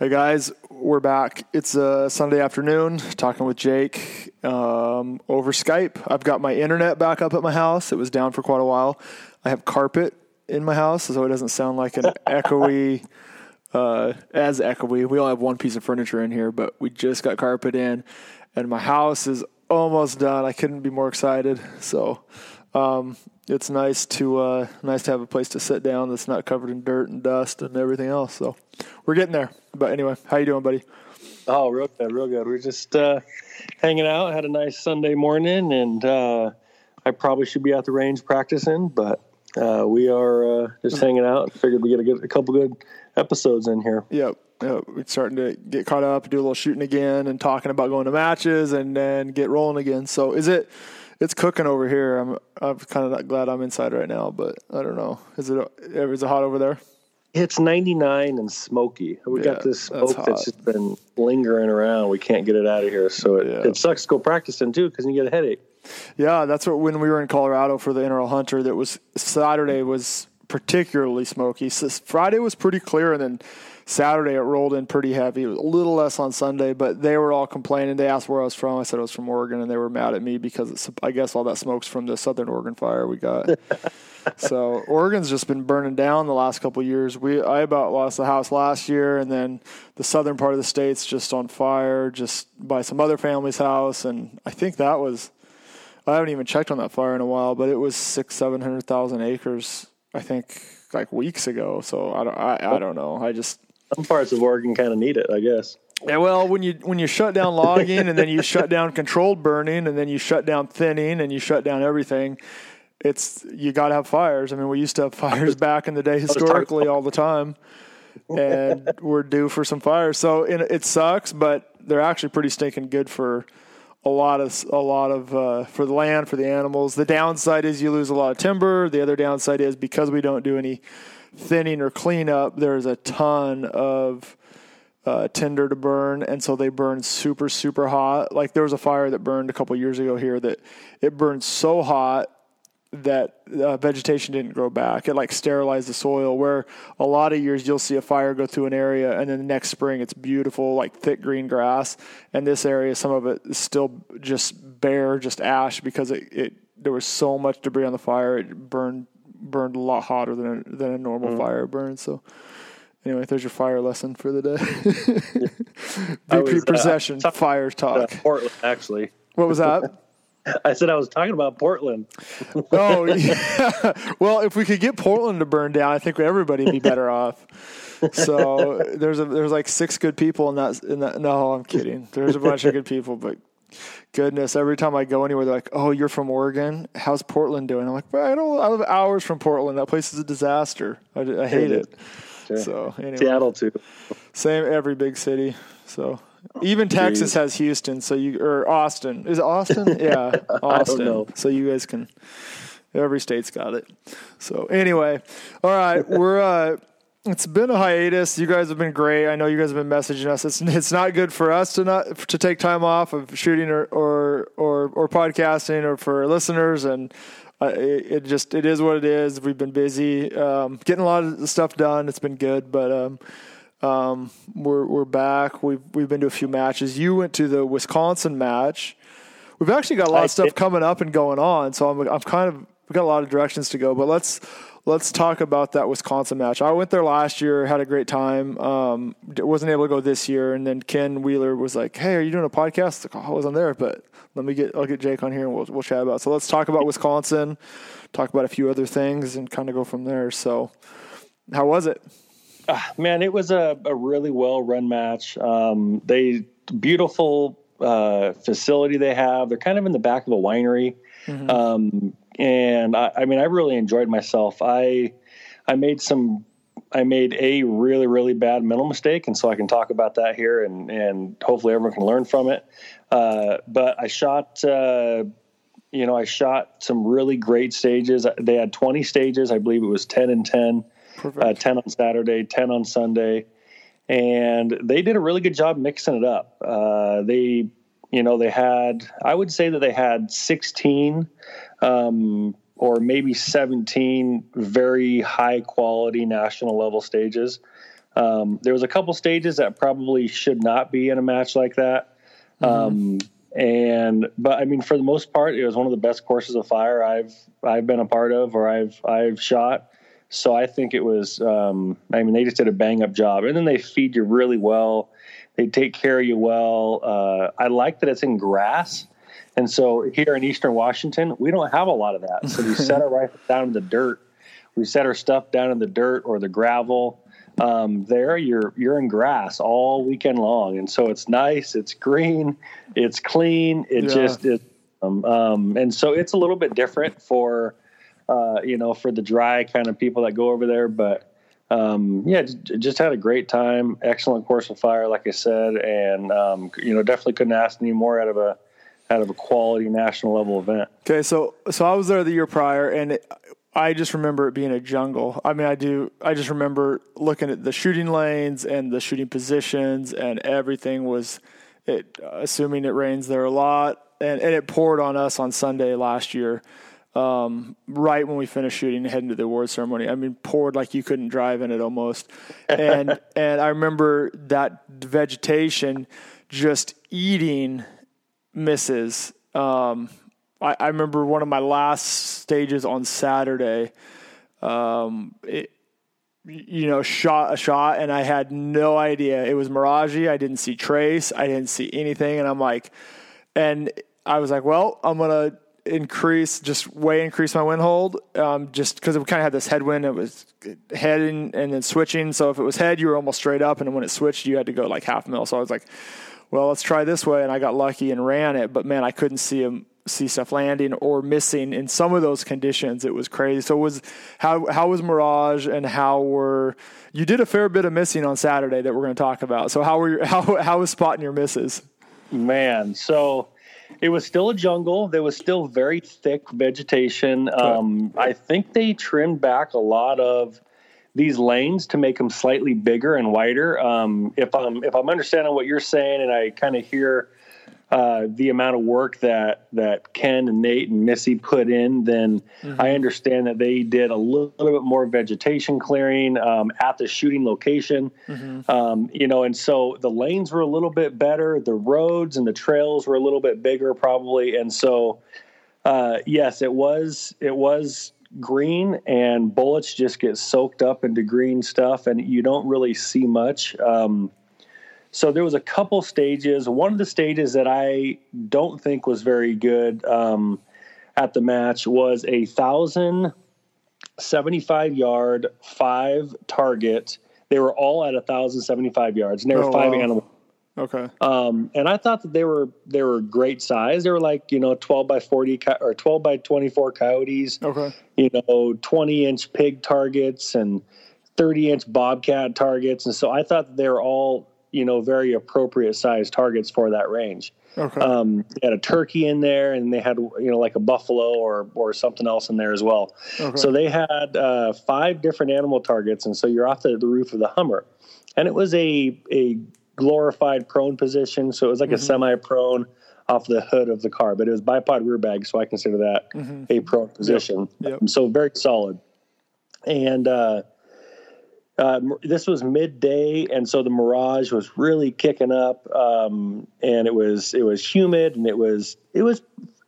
Hey guys, we're back. It's a Sunday afternoon talking with Jake um, over Skype. I've got my internet back up at my house. It was down for quite a while. I have carpet in my house, so it doesn't sound like an echoey, uh, as echoey. We all have one piece of furniture in here, but we just got carpet in, and my house is almost done. I couldn't be more excited. So um, it's nice to uh, nice to have a place to sit down that's not covered in dirt and dust and everything else. So we're getting there. But anyway, how you doing, buddy? Oh, real good, real good. We're just uh, hanging out. Had a nice Sunday morning, and uh, I probably should be at the range practicing, but uh, we are uh, just hanging out. Figured we get a, good, a couple good episodes in here. Yep. Yep. We're starting to get caught up, do a little shooting again, and talking about going to matches, and then get rolling again. So, is it? It's cooking over here. I'm I'm kind of glad I'm inside right now, but I don't know. Is it uh, is it hot over there? It's 99 and smoky. We Yeah, got this smoke that's, just been lingering around. We can't get it out of here, so it, Yeah. it sucks to go practicing too because you get a headache. Yeah, that's what when we were in Colorado for the Integral Hunter. That was Saturday was particularly smoky. So Friday was pretty clear, and then Saturday it rolled in pretty heavy. It was a little less on Sunday, but they were all complaining. They asked where I was from. I said I was from Oregon, and they were mad at me because it's, I guess all that smoke's from the Southern Oregon fire we got. so Oregon's just been burning down the last couple of years. We I about lost the house last year, and then the southern part of the state's just on fire, just by some other family's house, and I think that was. I haven't even checked on that fire in a while, but it was six, seven hundred thousand acres. I think like weeks ago. So I don't, I, I don't know. I just Some parts of Oregon kind of need it, I guess. yeah, well, when you when you shut down logging and then you shut down controlled burning and then you shut down thinning and you shut down everything, it's you got to have fires. I mean, we used to have fires back in the day historically all the time, and we're due for some fires. So it, it sucks, but they're actually pretty stinking good for a lot of a lot of uh, for the land for the animals. The downside is you lose a lot of timber. The other downside is because we don't do any thinning or cleanup, there's a ton of uh, tinder to burn, and so they burn super super hot. Like there was a fire that burned a couple years ago here that it burned so hot that uh, vegetation didn't grow back. It like sterilized the soil. Where a lot of years you'll see a fire go through an area, and then the next spring it's beautiful, like thick green grass. And this area, some of it is still just bare, just ash because it, it there was so much debris on the fire. It burned burned a lot hotter than a, than a normal fire burns. So. Anyway, there's your fire lesson for the day. VP was, uh, possession, talking fire Uh, talk. Portland, actually. What was that? I said I was talking about Portland. Oh, yeah. Well, if we could get Portland to burn down, I think everybody would be better off. So there's a there's like six good people in that in that. No, I'm kidding. There's a bunch of good people, but goodness, every time I go anywhere, they're like, "Oh, you're from Oregon? How's Portland doing?" I'm like, well, "I don't. I live hours from Portland. That place is a disaster. I, I hate it." So anyway, Seattle too. same every big city. So even Texas has Houston. So you or Austin is it Austin? Yeah, Austin. So you guys can. Every state's got it. So anyway, all right, we're. uh it's been a hiatus. You guys have been great. I know you guys have been messaging us. It's it's not good for us to not to take time off of shooting or or or, or podcasting or for listeners and uh, it, it just it is what it is. We've been busy um, getting a lot of stuff done. It's been good, but um, um, we're we're back. We've we've been to a few matches. You went to the Wisconsin match. We've actually got a lot I of stuff did. coming up and going on. So I'm I'm kind of we got a lot of directions to go. But let's let's talk about that Wisconsin match. I went there last year, had a great time. Um, wasn't able to go this year, and then Ken Wheeler was like, "Hey, are you doing a podcast?" Like, oh, I wasn't there, but let me get I'll get Jake on here and we'll we'll chat about. It. So let's talk about Wisconsin, talk about a few other things, and kind of go from there. So, how was it? Man, it was a, a really well run match. Um, they beautiful uh, facility they have. They're kind of in the back of a winery, um, and I, I mean, I really enjoyed myself. I I made some. I made a really really bad mental mistake, and so I can talk about that here, and and hopefully everyone can learn from it. Uh, but I shot. Uh, you know, I shot some really great stages. They had 20 stages. I believe it was 10 and 10 uh, 10 on Saturday, 10 on Sunday. And they did a really good job mixing it up. Uh, they, you know, they had, I would say that they had 16 um, or maybe 17 very high quality national level stages. Um, there was a couple stages that probably should not be in a match like that. Um, and but I mean, for the most part, it was one of the best courses of fire I've I've been a part of or I've I've shot. So I think it was. Um, I mean, they just did a bang up job, and then they feed you really well. They take care of you well. Uh, I like that it's in grass, and so here in Eastern Washington, we don't have a lot of that. So we set our rifle down in the dirt. We set our stuff down in the dirt or the gravel. Um, there, you're you're in grass all weekend long, and so it's nice. It's green. It's clean. It Yeah. just is. Um, um, and so it's a little bit different for uh, you know, for the dry kind of people that go over there. But um, yeah, just had a great time. Excellent course of fire, like I said, and um, you know, definitely couldn't ask any more out of a out of a quality national level event. Okay, so so I was there the year prior, and it, I just remember it being a jungle. I mean, I do. I just remember looking at the shooting lanes and the shooting positions, and everything was. It assuming it rains there a lot, and, and it poured on us on Sunday last year. Um, right when we finished shooting, heading to the award ceremony. I mean, poured like you couldn't drive in it almost, and and I remember that vegetation just eating misses. Um, I, I remember one of my last stages on Saturday. Um, it, you know, shot a shot, and I had no idea it was Mirage. I didn't see trace. I didn't see anything, and I'm like, and I was like, well, I'm gonna increase, just way increase my wind hold, um, just because it kind of had this headwind. It was heading and then switching. So if it was head, you were almost straight up, and when it switched, you had to go like half mil. So I was like, well, let's try this way, and I got lucky and ran it. But man, I couldn't see him see stuff landing or missing in some of those conditions. It was crazy. So was how how was Mirage and how were you did a fair bit of missing on Saturday that we're going to talk about. So how were your, how how was spotting your misses? Man, so it was still a jungle. There was still very thick vegetation. Um, I think they trimmed back a lot of these lanes to make them slightly bigger and wider. Um, if I'm if I'm understanding what you're saying, and I kind of hear uh, the amount of work that that Ken and Nate and Missy put in, then I understand that they did a little, little bit more vegetation clearing um, at the shooting location. Um, you know, and so the lanes were a little bit better, the roads and the trails were a little bit bigger, probably, and so uh, yes, it was it was green, and bullets just get soaked up into green stuff, and you don't really see much. Um, so there was a couple stages. One of the stages that I don't think was very good um, at the match was a thousand seventy-five yard five target. They were all at a thousand seventy-five yards, and there were Oh, five wow. animals. Okay. Um, and I thought that they were they were great size. They were like you know twelve by forty co- or twelve by twenty-four coyotes Okay. you know, 20 inch pig targets and 30 inch bobcat targets. And so I thought that they were all, you know, very appropriate sized targets for that range. Okay. Um, they had a turkey in there and they had, you know, like a buffalo or, or something else in there as well. Okay. So they had uh, five different animal targets. And so you're off the, the roof of the Hummer. And it was a, a glorified prone position. So it was like a semi prone off the hood of the car, but it was bipod rear bag. So I consider that a prone position. Yep. Um, so very solid. And uh, uh, this was midday, and so the Mirage was really kicking up, um, and it was it was humid, and it was it was.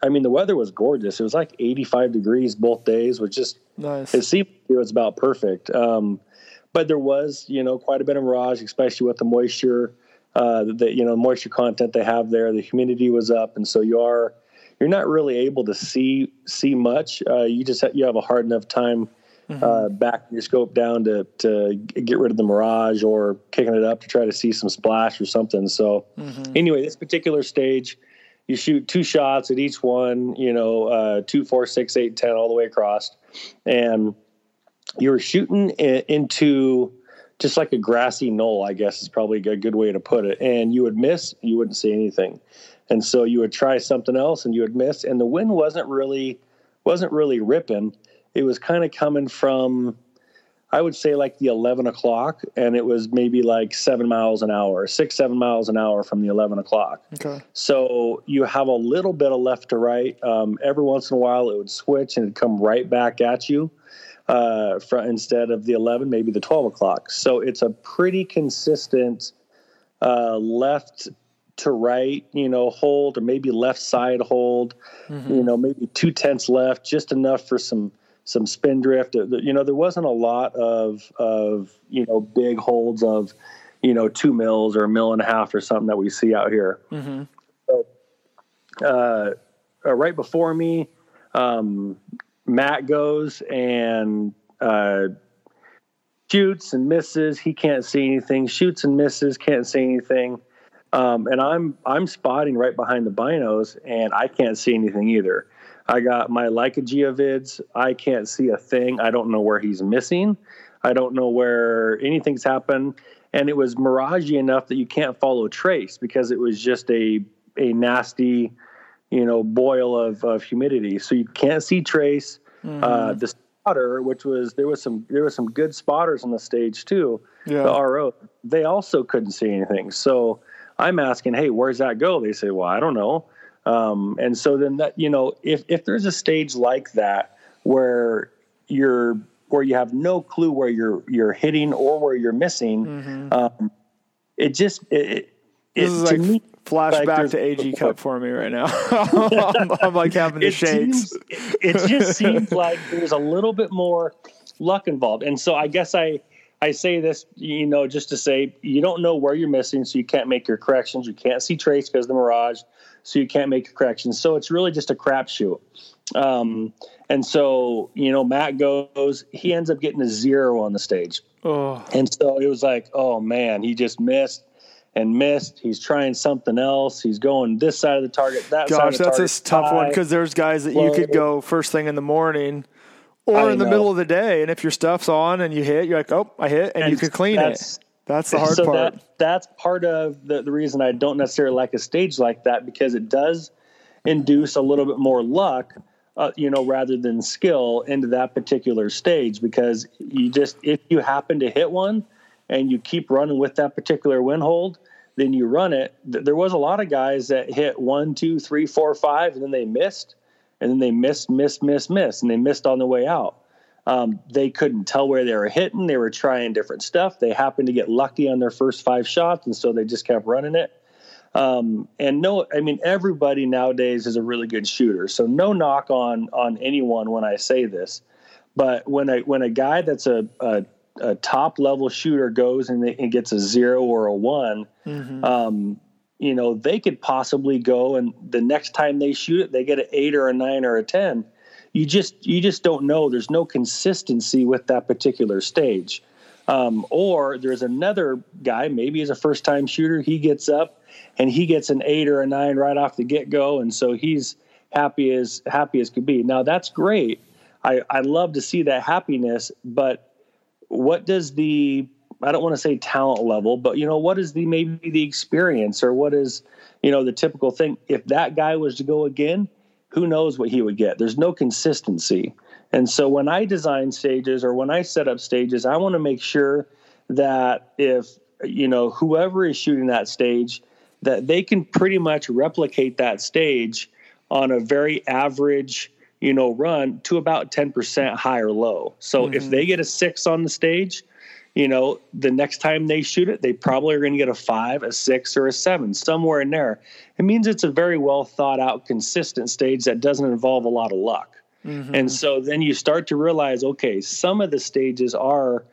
I mean, the weather was gorgeous. It was like 85 degrees both days, which just nice. it seemed it was about perfect. Um, but there was, you know, quite a bit of mirage, especially with the moisture, uh, the you know moisture content they have there. The humidity was up, and so you are you're not really able to see see much. Uh, you just ha- you have a hard enough time uh, backing your scope down to to get rid of the mirage or kicking it up to try to see some splash or something. So anyway, this particular stage. You shoot two shots at each one, you know, uh, two, four, six, eight, ten, all the way across, and you were shooting into just like a grassy knoll, I guess is probably a good way to put it. And you would miss, you wouldn't see anything. And so you would try something else and you would miss. And the wind wasn't really wasn't really ripping. It was kind of coming from I would say like the eleven o'clock, and it was maybe like seven miles an hour, six, seven miles an hour from the eleven o'clock. Okay. So you have a little bit of left to right. Um, every once in a while, it would switch and it'd come right back at you. uh, for, instead of the 11, maybe the 12 o'clock. So it's a pretty consistent uh, left to right, you know, hold or maybe left side hold, mm-hmm. you know, maybe two tenths left, just enough for some some spin drift. You know, there wasn't a lot of of you know big holds of you know two mils or a mil and a half or something that we see out here. Mm-hmm. So, uh, uh, right before me, um, Matt goes and uh, shoots and misses. He can't see anything. Shoots and misses. Can't see anything. Um, and I'm I'm spotting right behind the binos, and I can't see anything either. I got my Leica Geovids. I can't see a thing. I don't know where he's missing. I don't know where anything's happened. And it was miragey enough that you can't follow trace because it was just a a nasty, you know, boil of, of humidity. So you can't see trace. Mm-hmm. Uh, the spotter, which was there was some there was some good spotters on the stage too. Yeah. The RO, they also couldn't see anything. So I'm asking, hey, where's that go? They say, well, I don't know. Um, and so then that you know, if if there's a stage like that where you're where you have no clue where you're you're hitting or where you're missing, mm-hmm. um, it just it, it, to like me flashback like to AG Cup for me right now. I'm, I'm, like having the shakes. Seems, it just seems like there's a little bit more luck involved, and so I guess I I say this, you know, just to say you don't know where you're missing, so you can't make your corrections. You can't see trace because of the mirage, so you can't make your corrections. So it's really just a crapshoot. Um, and so, you know, Matt goes, he ends up getting a zero on the stage. Oh. And so it was like, oh man, he just missed and missed. He's trying something else. He's going this side of the target, that Gosh, side of the target. that's a tough one because there's guys that you could go first thing in the morning or in the know. middle of the day. And if your stuff's on and you hit, you're like, oh, I hit, and, and you could clean it. That's the hard so part. That, that's part of the, the reason I don't necessarily like a stage like that because it does induce a little bit more luck, uh, you know, rather than skill into that particular stage. Because you just, if you happen to hit one and you keep running with that particular wind hold, then you run it. There was a lot of guys that hit one, two, three, four, five, and then they missed and then they missed, missed, missed, missed, and they missed on the way out. Um, they couldn't tell where they were hitting. They were trying different stuff. They happened to get lucky on their first five shots, and so they just kept running it. Um, and no, I mean everybody nowadays is a really good shooter. So no knock on on anyone when I say this, but when a when a guy that's a, a, a top level shooter goes and, gets a zero or a one, mm-hmm. um, you know, they could possibly go and the next time they shoot it, they get an eight or a nine or a 10. You just, you just don't know. There's no consistency with that particular stage. Um, or there's another guy, maybe he's a first time shooter. He gets up and he gets an eight or a nine right off the get go. And so he's happy as happy as could be. Now that's great. I, I love to see that happiness, but what does the I don't want to say talent level, but you know, what is the maybe the experience or what is, you know, the typical thing? If that guy was to go again, who knows what he would get? There's no consistency. And so when I design stages or when I set up stages, I want to make sure that if, you know, whoever is shooting that stage, that they can pretty much replicate that stage on a very average, you know, run to about 10% high or low. So mm-hmm. if they get a six on the stage, you know, the next time they shoot it, they probably are going to get a five, a six, or a seven, somewhere in there. It means it's a very well thought out, consistent stage that doesn't involve a lot of luck. Mm-hmm. And so then you start to realize, okay, some of the stages are,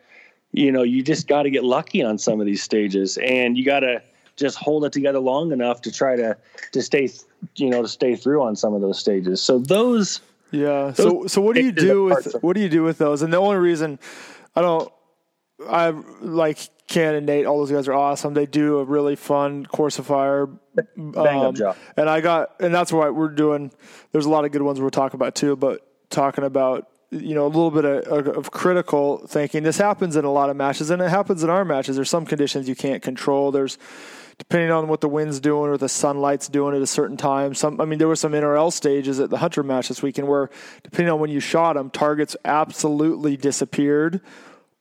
you know, you just got to get lucky on some of these stages, and you got to just hold it together long enough to try to to stay, you know, to stay through on some of those stages. So those, yeah. Those so so what do you do with what do you do with those? And the only reason I don't I like Ken and Nate. All those guys are awesome. They do a really fun course of fire. Bang um, up job. And I got, and that's why we're doing. There's a lot of good ones we're talking about too, but talking about you know a little bit of, of, critical thinking. This happens in a lot of matches, and it happens in our matches. There's some conditions you can't control. There's depending on what the wind's doing or the sunlight's doing at a certain time. Some, I mean, there were some NRL stages at the Hunter match this weekend where, depending on when you shot them, targets absolutely disappeared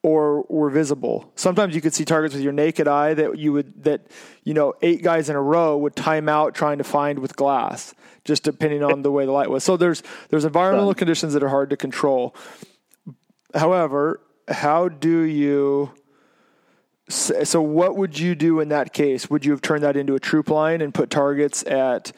or were visible. Sometimes you could see targets with your naked eye that you would that you know eight guys in a row would time out trying to find with glass, just depending on the way the light was. So there's there's environmental conditions that are hard to control. however, how do you? So, what would you do in that case? Would you have turned that into a troop line and put targets at,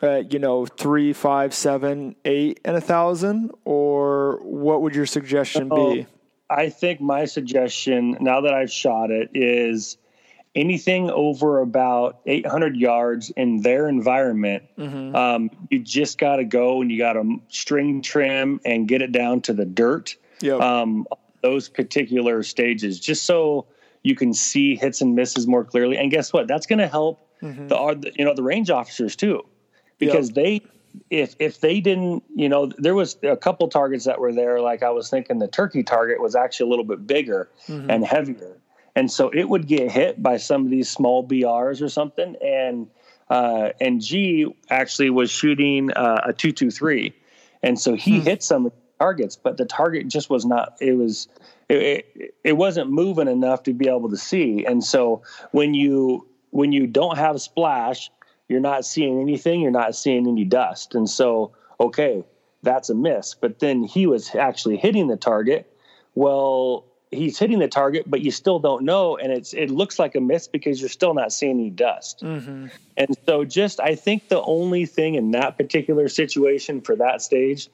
uh, you know, three, five, seven, eight, and a thousand, or what would your suggestion be? I think my suggestion, now that I've shot it, is anything over about 800 yards in their environment, mm-hmm. um, you just got to go and you got to string trim and get it down to the dirt. Yep. Um, those particular stages, just so you can see hits and misses more clearly. And guess what? That's going to help mm-hmm. the you know the range officers too, because yep. they if if they didn't, you know, there was a couple targets that were there. Like I was thinking, the turkey target was actually a little bit bigger mm-hmm. and heavier, and so it would get hit by some of these small BRs or something. And uh, and G actually was shooting uh, a two two three, and so he hmm. hit some targets, but the target just was not. It was it, it, it wasn't moving enough to be able to see. And so when you when you don't have splash you're not seeing anything, you're not seeing any dust. And so, okay, that's a miss. But then he was actually hitting the target. Well, he's hitting the target, but you still don't know, and it's it looks like a miss because you're still not seeing any dust. Mm-hmm. And so, just I think the only thing in that particular situation for that stage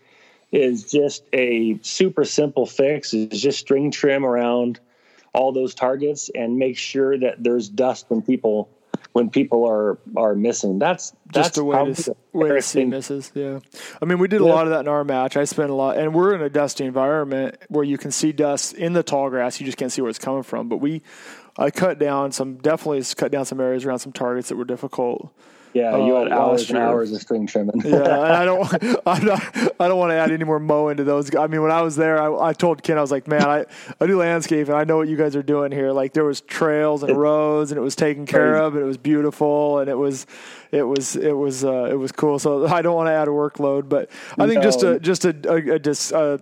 is just a super simple fix is just string trim around all those targets and make sure that there's dust when people when people are are missing. That's that's just a way to, way to see misses. Yeah, I mean we did a lot of that in our match. I spent a lot, and we're in a dusty environment where you can see dust in the tall grass. You just can't see where it's coming from. But we, I cut down some definitely cut down some areas around some targets that were difficult. Yeah, you had uh, hours and hours of string trimming. yeah, I don't, I'm not, I don't want to add any more mow into those. I mean, when I was there, I, I told Ken, I was like, man, I, I do landscape and I know what you guys are doing here. Like there was trails and roads and it was taken care of and it was beautiful and it was, it was, it was, uh, it was cool. So I don't want to add a workload, but I think no. just a, just a, a, a, just, uh,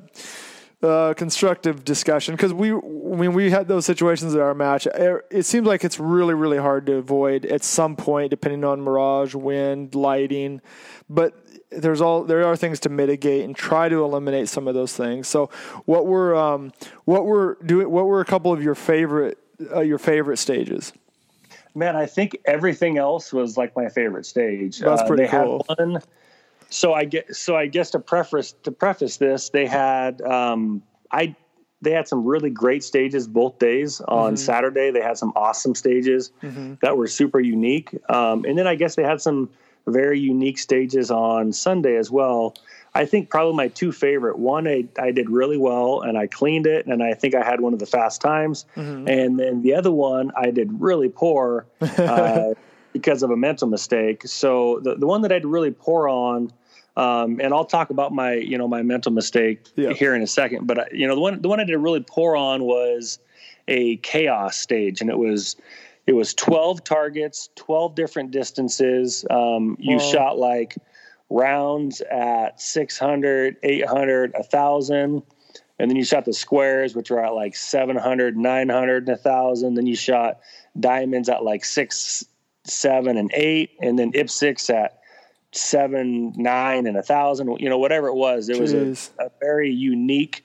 uh, constructive discussion because we when we had those situations in our match, it seems like it's really really hard to avoid at some point, depending on mirage, wind, lighting, but there's all there are things to mitigate and try to eliminate some of those things. So what were um, what were doing? What were a couple of your favorite uh, your favorite stages? Man, I think everything else was like my favorite stage. That's uh, pretty uh, cool. one so I get so I guess to preface to preface this, they had um, I they had some really great stages both days. On mm-hmm. Saturday, they had some awesome stages mm-hmm. that were super unique, um, and then I guess they had some very unique stages on Sunday as well. I think probably my two favorite. One, I, I did really well and I cleaned it, and I think I had one of the fast times. Mm-hmm. And then the other one, I did really poor uh, because of a mental mistake. So the, the one that I did really poor on um, and I'll talk about my, you know, my mental mistake yeah. here in a second. But uh, you know, the one the one I did really poor on was a chaos stage, and it was it was 12 targets, 12 different distances. Um, you wow. shot like rounds at 600, 800, 1,000. And then you shot the squares, which are at like 700, 900, and 1,000. Then you shot diamonds at like six, seven, and eight. And then IPSCs at seven, nine, and a thousand, you know, whatever it was. It Jeez. was a, a, very unique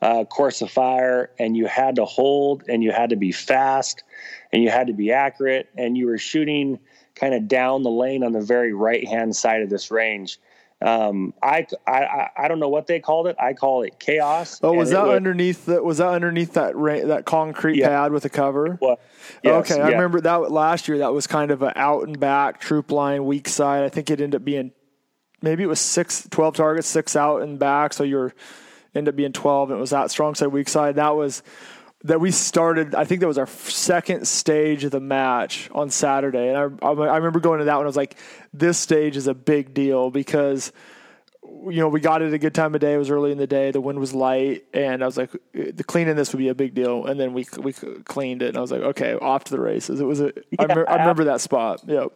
uh, course of fire, and you had to hold, and you had to be fast, and you had to be accurate, and you were shooting kind of down the lane on the very right hand side of this range. Um, I, I I don't know what they called it. I call it chaos. Oh, was that underneath that? Was that underneath that ra- that concrete yeah. pad with a cover? Yes, okay, yeah. I remember that last year. That was kind of an out and back troop line, weak side. I think it ended up being maybe it was six, 12 targets, six out and back. So you're end up being twelve. And it was that strong side, weak side. That was that we started. I think that was our second stage of the match on Saturday, and I, I remember going to that one. I was like, "This stage is a big deal because." You know, we got it at a good time of day. It was early in the day. The wind was light, and I was like, "The cleaning this would be a big deal." And then we we cleaned it, and I was like, "Okay, off to the races." It was a. Yeah, I, remember, I remember that spot. Yep.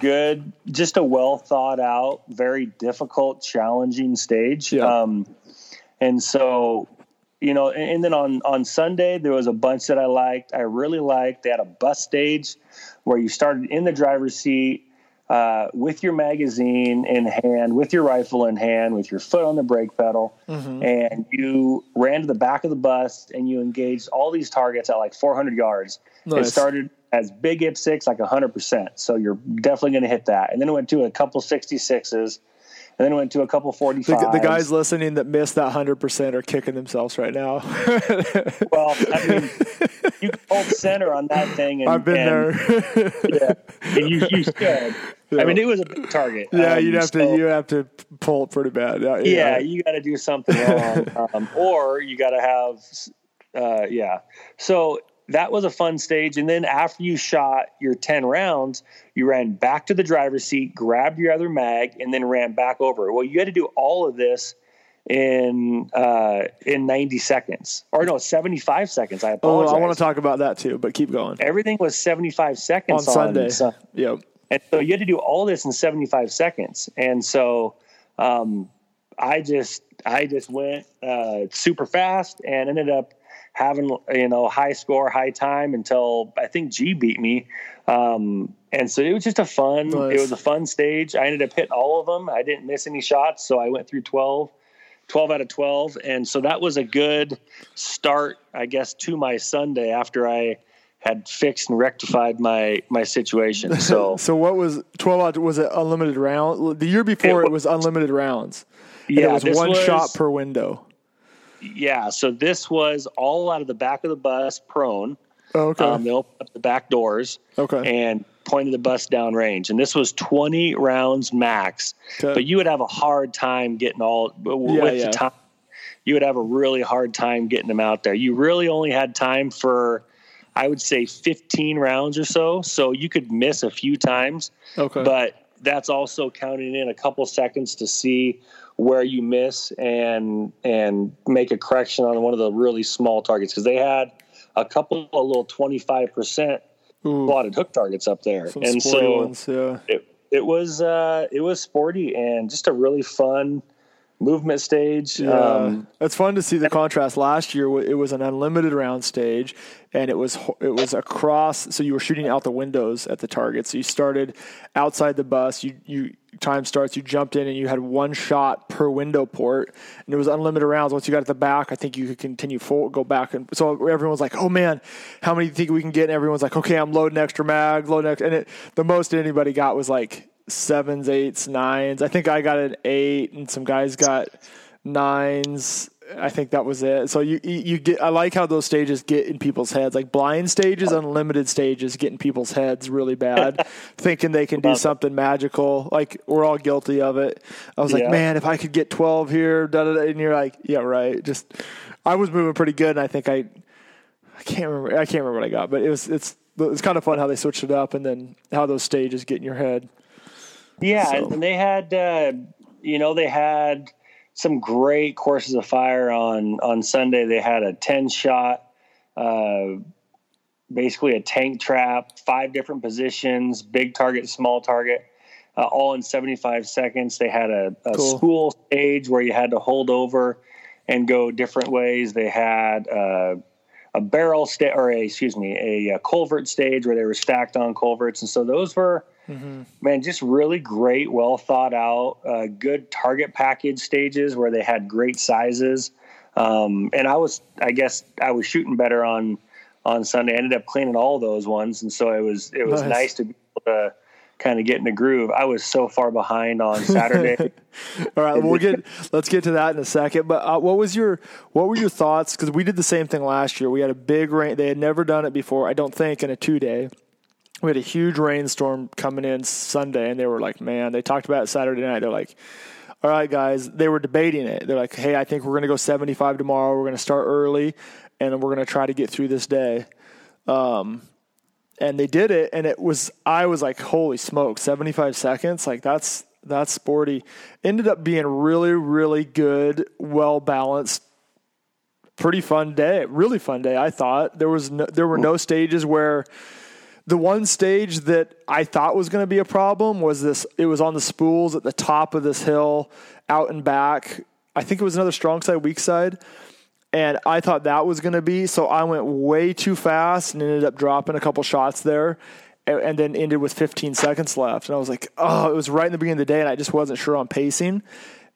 Good, just a well thought out, very difficult, challenging stage. Yep. Um, and so you know, and, and, then on on Sunday there was a bunch that I liked. I really liked. They had a bus stage where you started in the driver's seat. uh, with your magazine in hand, with your rifle in hand, with your foot on the brake pedal, Mm-hmm. and you ran to the back of the bus and you engaged all these targets at like 400 yards. It started as big IPSC, like 100%. So you're definitely going to hit that. And then it went to a couple 66s, and then it went to a couple 45s. The, the guys listening that missed that hundred percent are kicking themselves right now. Well, I mean, you can hold center on that thing. And, I've been and, there. Yeah, and you, you should. I mean, it was a big target. yeah, Um, you'd have so- to you have to pull it pretty bad. Yeah, yeah, you got to do something wrong, um, or you got to have, uh, yeah. So that was a fun stage, and then after you shot your ten rounds, you ran back to the driver's seat, grabbed your other mag, and then ran back over. Well, you had to do all of this in uh, in ninety seconds, or no, seventy five seconds. I apologize Oh. I want to talk about that too, but keep going. Everything was seventy five seconds On seconds Sunday. Sun- Yep. and so you had to do all this in 75 seconds. And so um, I just I just went uh, super fast and ended up having you know high score, high time until I think G beat me. Um, and so it was just a fun. Nice. It was a fun stage. I ended up hitting all of them. I didn't miss any shots, so I went through 12. 12 out of 12 and so that was a good start i guess to my sunday after i had fixed and rectified my my situation so So what was twelve out? Was it unlimited round? The year before It it, was unlimited rounds. And Yeah, it was one was- shot per window. Yeah, so this was all out of the back of the bus, prone. Oh, okay. Um, they opened up the back doors Okay. and pointed the bus down range. And this was 20 rounds max. Okay. But you would have a hard time getting all Yeah, with yeah. the time. You would have a really hard time getting them out there. You really only had time for, I would say, 15 rounds or so. So you could miss a few times okay. but that's also counting in a couple seconds to see where you miss and and make a correction on one of the really small targets because they had a couple of little 25% Ooh, slotted hook targets up there some and so ones. Yeah. it, it was uh it was sporty and just a really fun movement stage Yeah, um it's fun to see the contrast. Last year, it was an unlimited round stage, and it was it was across. So you were shooting out the windows at the target. So you started outside the bus. You you time starts. You jumped in, and you had one shot per window port, and it was unlimited rounds. Once you got at the back, I think you could continue full, go back, and so everyone was like, "Oh man, how many do you think we can get?" And everyone's like, "Okay, I'm loading extra mag, loading extra," and it, the most anybody got was like sevens, eights, nines. I think I got an eight, and some guys got nines. I think that was it. So you you get. I like how those stages get in people's heads. Like blind stages, unlimited stages, get in people's heads really bad, thinking they can do something magical. Like we're all guilty of it. I was like, Yeah. man, if I could get twelve here, da, da, da, and you're like, yeah, right. Just I was moving pretty good, and I think I I can't remember. I can't remember what I got, but it was it's it's kind of fun how they switched it up, and then how those stages get in your head. Yeah, So- and they had, uh, you know, they had some great courses of fire on on Sunday. They had a ten shot, uh, basically a tank trap, five different positions, big target, small target, uh, all in seventy five seconds. They had a, a Cool. spool stage where you had to hold over and go different ways. They had. A barrel sta- or a excuse me a, uh culvert stage where they were stacked on culverts. And so those were man just really great well thought out uh, good target package stages where they had great sizes. Um, and i was i guess i was shooting better on on sunday. I ended up cleaning all those ones. And so it was it was Nice. nice to be able to kind of get in the groove i was so far behind on saturday All right, we'll get let's get to that in a second. But uh, what was your what were your thoughts? Because we did the same thing last year. We had a big rain. They had never done it before. I don't think in a two day. We had a huge rainstorm coming in Sunday, and they were like, "Man!" They talked about it Saturday night. They're like, "All right, guys." They were debating it. They're like, "Hey, I think we're going to go 75 tomorrow. We're going to start early, and we're going to try to get through this day." Um, and they did it, and it was I was like, "Holy smoke!" 75 seconds, like that's that's sporty. Ended up being really, really good, well balanced pretty fun day. Really fun day. I thought there was no, there were no stages where the one stage that I thought was going to be a problem was this. It was on the spools at the top of this hill, out and back. I think it was another strong side, weak side. And I thought that was going to be. So I went way too fast and ended up dropping a couple shots there. and, and then ended with 15 seconds left. And I was like, oh, it was right in the beginning of the day, and I just wasn't sure on pacing,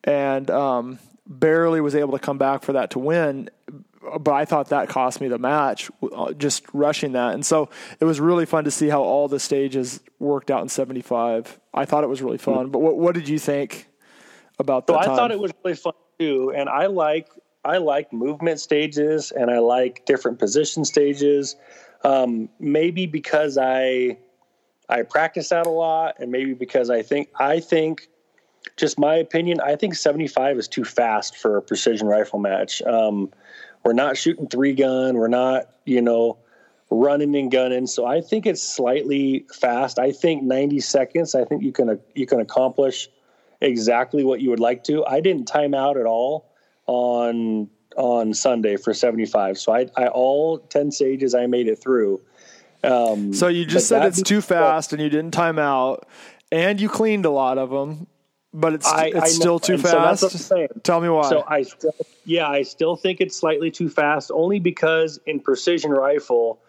and um, barely was able to come back for that to win. But I thought that cost me the match, uh, just rushing that. And so it was really fun to see how all the stages worked out in 75. I thought it was really fun. But what, what did you think about that? So I time? thought it was really fun too, and I like I like movement stages and I like different position stages. Um, maybe because I I practice that a lot, and maybe because I think I think just my opinion, I think 75 is too fast for a precision rifle match. Um, we're not shooting three gun. We're not, you know, running and gunning. So I think it's slightly fast. I think 90 seconds. I think you can you can accomplish exactly what you would like to. I didn't time out at all on on Sunday for 75. So I, I all 10 stages I made it through. Um, so you just said it's too fast and you didn't time out and you cleaned a lot of them, but it's I, it's I still too so fast. that's what I'm saying. Tell me why. So I still, yeah, I still think it's slightly too fast, only because in precision rifle,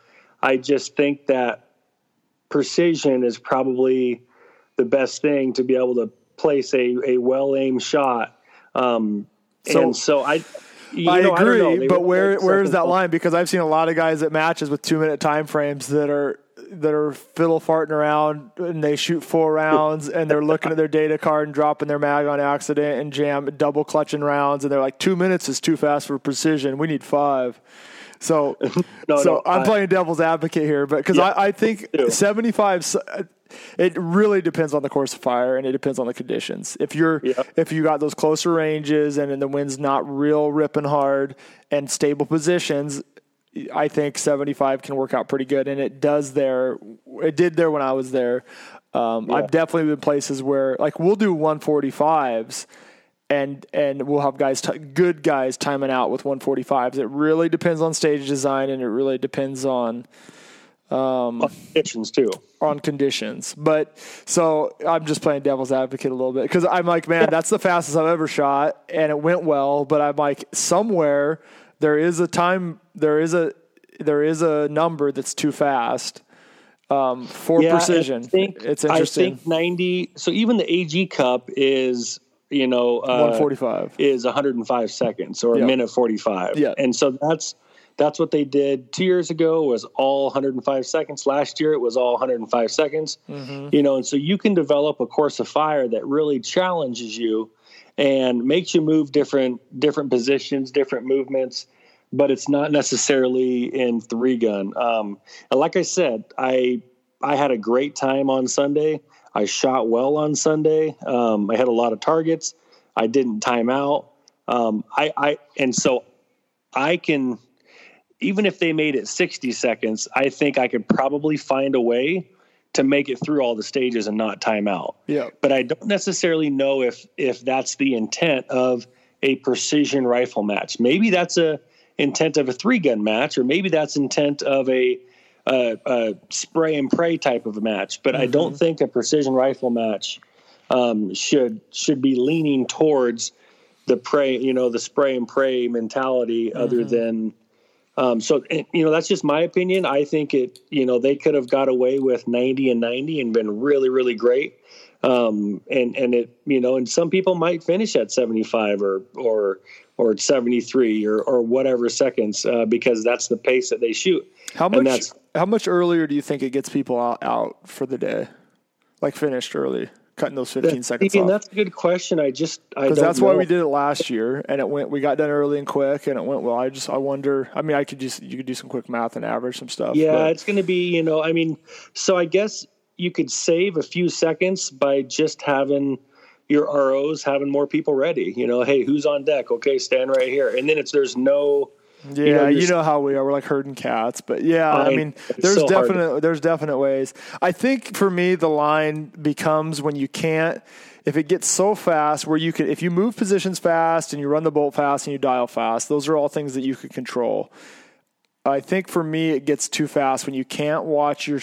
I just think that precision is probably the best thing to be able to place a, a well aimed shot. Um, So- and so I, you I know, I don't agree, know. But where where is that line? Because I've seen a lot of guys at matches with two minute time frames that are that are fiddle farting around and they shoot four rounds and they're looking at their data card and dropping their mag on accident and jam double clutching rounds and they're like two minutes is too fast for precision. We need five. So, No, so no, I'm I- playing devil's advocate here, but because Yeah, I, I think too. 75, s- it really depends on the course of fire and it depends on the conditions. If you're Yeah. if you got those closer ranges and then the wind's not real ripping hard and stable positions, I think 75 can work out pretty good, and it does there. It did there when I was there. Um, I've definitely been places where like we'll do 145s. And and we'll have guys, t- good guys, timing out with 145s. It really depends on stage design, and it really depends on conditions too. on conditions. But so I'm just playing devil's advocate a little bit because I'm like, man, that's the fastest I've ever shot, and it went well. But I'm like, somewhere there is a time, there is a there is a number that's too fast um, for Yeah, precision. I think, it's interesting. I think 90. So even the AG Cup is, you know, uh, 145. is 105 seconds or Yeah. a minute 45. Yeah. And so that's that's what they did two years ago was all 105 seconds. Last year it was all 105 seconds. Mm-hmm. You know, and so you can develop a course of fire that really challenges you and makes you move different different positions, different movements. But it's not necessarily in three gun. Um, and like I said, I I had a great time on Sunday. I shot well on Sunday. Um, I had a lot of targets. I didn't time out. Um, I, I and so I can even if they made it 60 seconds, I think I could probably find a way to make it through all the stages and not time out. Yeah. But I don't necessarily know if if that's the intent of a precision rifle match. Maybe that's a intent of a three gun match, or maybe that's intent of a, a, a spray and pray type of a match. But I don't think a precision rifle match um, should should be leaning towards the pray, you know, the spray and pray mentality, other than. Um, so you know that's just my opinion. I think it. You know they could have got away with ninety and ninety and been really really great. Um, and and it you know and some people might finish at seventy five or or or seventy three or or whatever seconds uh, because that's the pace that they shoot. How much how much earlier do you think it gets people out, out for the day, like finished early, cutting those 15 seconds off? that's a good question. I just I because that's why we did it last year, and it went. We got done early and quick, and it went well. I just I wonder. I mean, I could just you could do some quick math and average some stuff. Yeah, but- it's going to be, you know, I mean, so I guess you could save a few seconds by just having your ROs having more people ready. You know, hey, who's on deck? Okay, stand right here. And then it's there's no yeah, you know, you you're- know how we are. We're like herding cats, but yeah, I, I- mean, there's so hard. there's definite ways. I think for me, the line becomes when you can't. If it gets so fast where you could, if you move positions fast and you run the bolt fast and you dial fast, those are all things that you could control. I think for me, it gets too fast when you can't watch your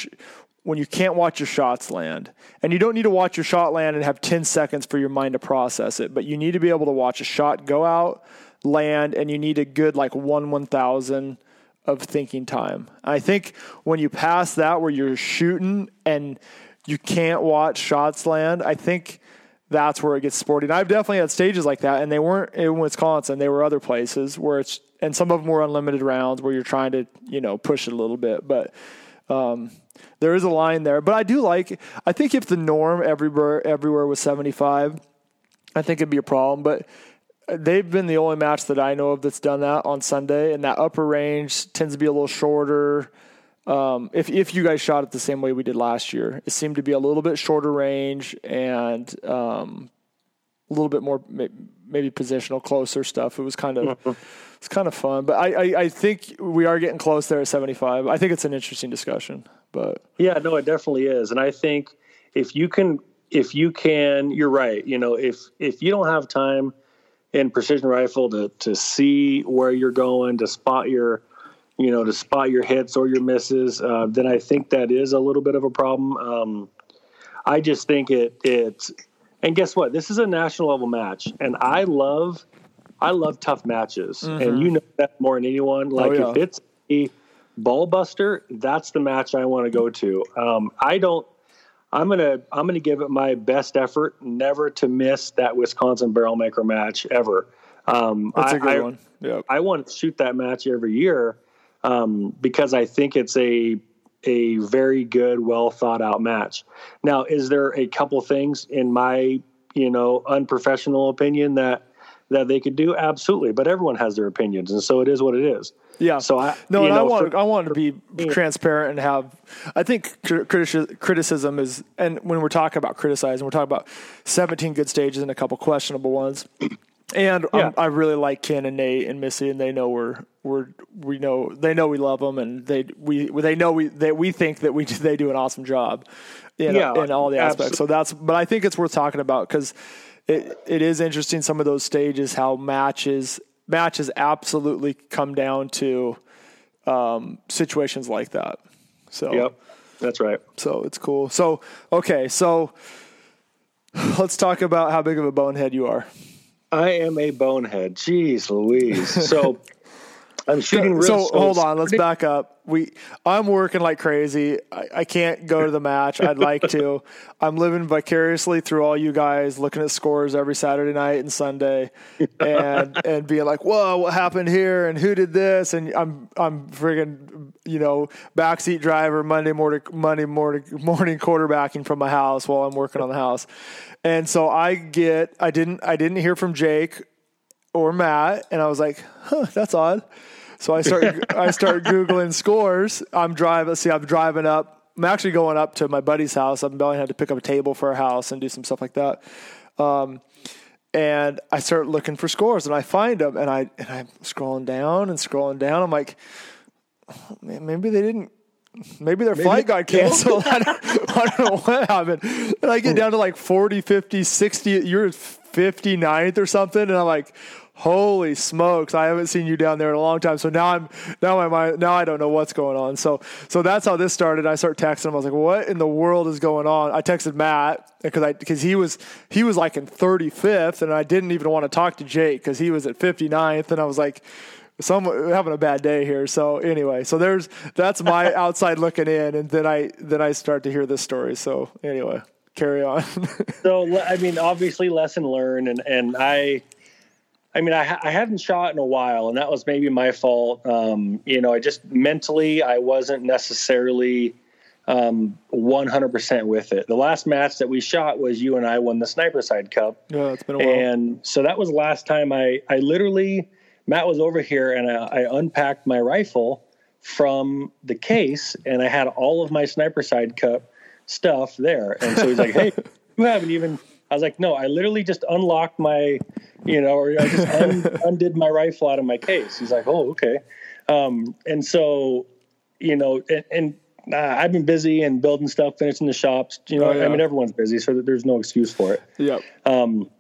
when you can't watch your shots land, and you don't need to watch your shot land and have ten seconds for your mind to process it, but you need to be able to watch a shot go out, land, and you need a good like one one thousand of thinking time. I think when you pass that where you're shooting and you can't watch shots land, I think that's where it gets sporty. And I've definitely had stages like that, and they weren't in Wisconsin. They were other places where it's, and some of them were unlimited rounds where you're trying to, you know, push it a little bit. But um, there is a line there. But I do like, I think if the norm everywhere, everywhere was 75, I think it'd be a problem. But they've been the only match that I know of that's done that on Sunday, and that upper range tends to be a little shorter. Um, if if you guys shot it the same way we did last year, it seemed to be a little bit shorter range and um, a little bit more maybe positional, closer stuff. It was kind of mm-hmm. it's kind of fun, but I, I, I think we are getting close there at seventy five. I think it's an interesting discussion, but yeah, no, it definitely is, and I think if you can if you can, you're right. You know, if if you don't have time in precision rifle to to see where you're going, to spot your you know, to spot your hits or your misses, uh, then I think that is a little bit of a problem. Um, I just think it it, and guess what? This is a national level match, and I love I love tough matches, mm-hmm. and you know that more than anyone. Like oh, yeah. if it's a ball buster, that's the match I want to go to. Um, I don't. I'm gonna I'm gonna give it my best effort, never to miss that Wisconsin barrel maker match ever. Um, That's a good I, one. Yep. I want to shoot that match every year, um, because I think it's a a very good, well thought out match. Now, is there a couple things in my you know unprofessional opinion that that they could do? Absolutely, but everyone has their opinions, and so it is what it is. Yeah. So I no, and know, I want for, I want to be transparent and have. I think criticism is, and when we're talking about criticizing, we're talking about 17 good stages and a couple questionable ones. And yeah. um, I really like Ken and Nate and Missy, and they know we're we're we know they know we love them, and they we they know we they we think that we they do an awesome job in yeah, in all the aspects. Absolutely. So that's but I think it's worth talking about because it it is interesting some of those stages how matches matches absolutely come down to um, situations like that. So yep, that's right. So it's cool. So okay, so let's talk about how big of a bonehead you are. I am a bonehead. Jeez Louise. So I'm shooting. so hold on, let's back up. We, I'm working like crazy. I, I, can't go to the match. I'd like to. I'm living vicariously through all you guys, looking at scores every Saturday night and Sunday, and and being like, "Whoa, what happened here? And who did this?" And I'm I'm friggin' you know backseat driver Monday morning Monday morning morning quarterbacking from my house while I'm working on the house, and so I get I didn't I didn't hear from Jake or Matt, and I was like, huh, that's odd. So I start I start googling scores. I'm driving. See, I'm driving up. I'm actually going up to my buddy's house. I'm going had to pick up a table for a house and do some stuff like that. Um, and I start looking for scores, and I find them, and I and I'm scrolling down and scrolling down. I'm like, oh, man, maybe they didn't maybe their maybe flight got canceled. I, don't, I don't know what happened. And I get down to like 40, 50, 60. You're 59th or something. And I'm like, holy smokes, I haven't seen you down there in a long time. So now I'm, now my mind, now I don't know what's going on. So, so that's how this started. I start texting him. I was like, what in the world is going on? I texted Matt because I, because he was, he was like in 35th and I didn't even want to talk to Jake because he was at 59th. And I was like, some having a bad day here. So anyway, so there's that's my outside looking in, and then I then I start to hear this story. So anyway, carry on. so I mean, obviously, lesson learned, and and I. I mean, I, I hadn't shot in a while, and that was maybe my fault. Um, you know, I just mentally I wasn't necessarily um, 100% with it. The last match that we shot was you and I won the Sniper's Hide Cup. Yeah, it's been a while. And so that was the last time I I literally Matt was over here and I, I unpacked my rifle from the case and I had all of my Sniper's Hide Cup stuff there. And so he's like, Hey, you haven't even, I was like, no, I literally just unlocked my, you know, or I just un, undid my rifle out of my case. He's like, Oh, okay. Um, and so, you know, and, and uh, I've been busy and building stuff, finishing the shops, you know, oh, yeah. I mean, everyone's busy, so there's no excuse for it. Yeah. Um,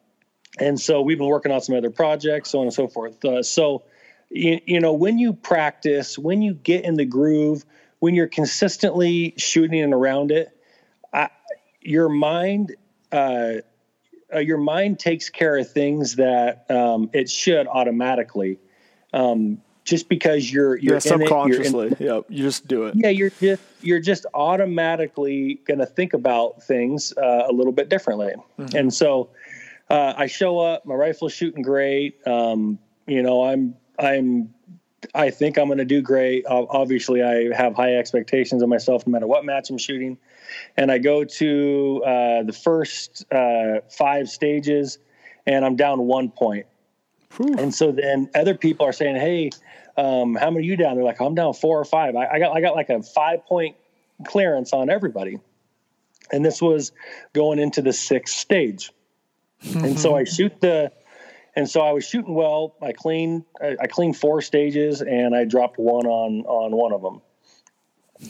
and so we've been working on some other projects, so on and so forth. Uh, so, you, you know, when you practice, when you get in the groove, when you're consistently shooting and around it, I, your mind, uh, uh, your mind takes care of things that um, it should automatically. Um, just because you're you're yeah, subconsciously. It, yep, you just do it. Yeah, you're just you're just automatically going to think about things uh, a little bit differently. Mm-hmm. And so uh, I show up, my rifle's shooting great. Um, you know, I'm I'm I think I'm going to do great. Obviously, I have high expectations of myself no matter what match I'm shooting. And I go to uh, the first uh, five stages, and I'm down one point. Whew. And so then other people are saying, "Hey, um, how many are you down?" They're like, "I'm down four or five. I, I got I got like a five point clearance on everybody." And this was going into the sixth stage. and so I shoot the and so I was shooting well. I cleaned I, I cleaned four stages and I dropped one on on one of them.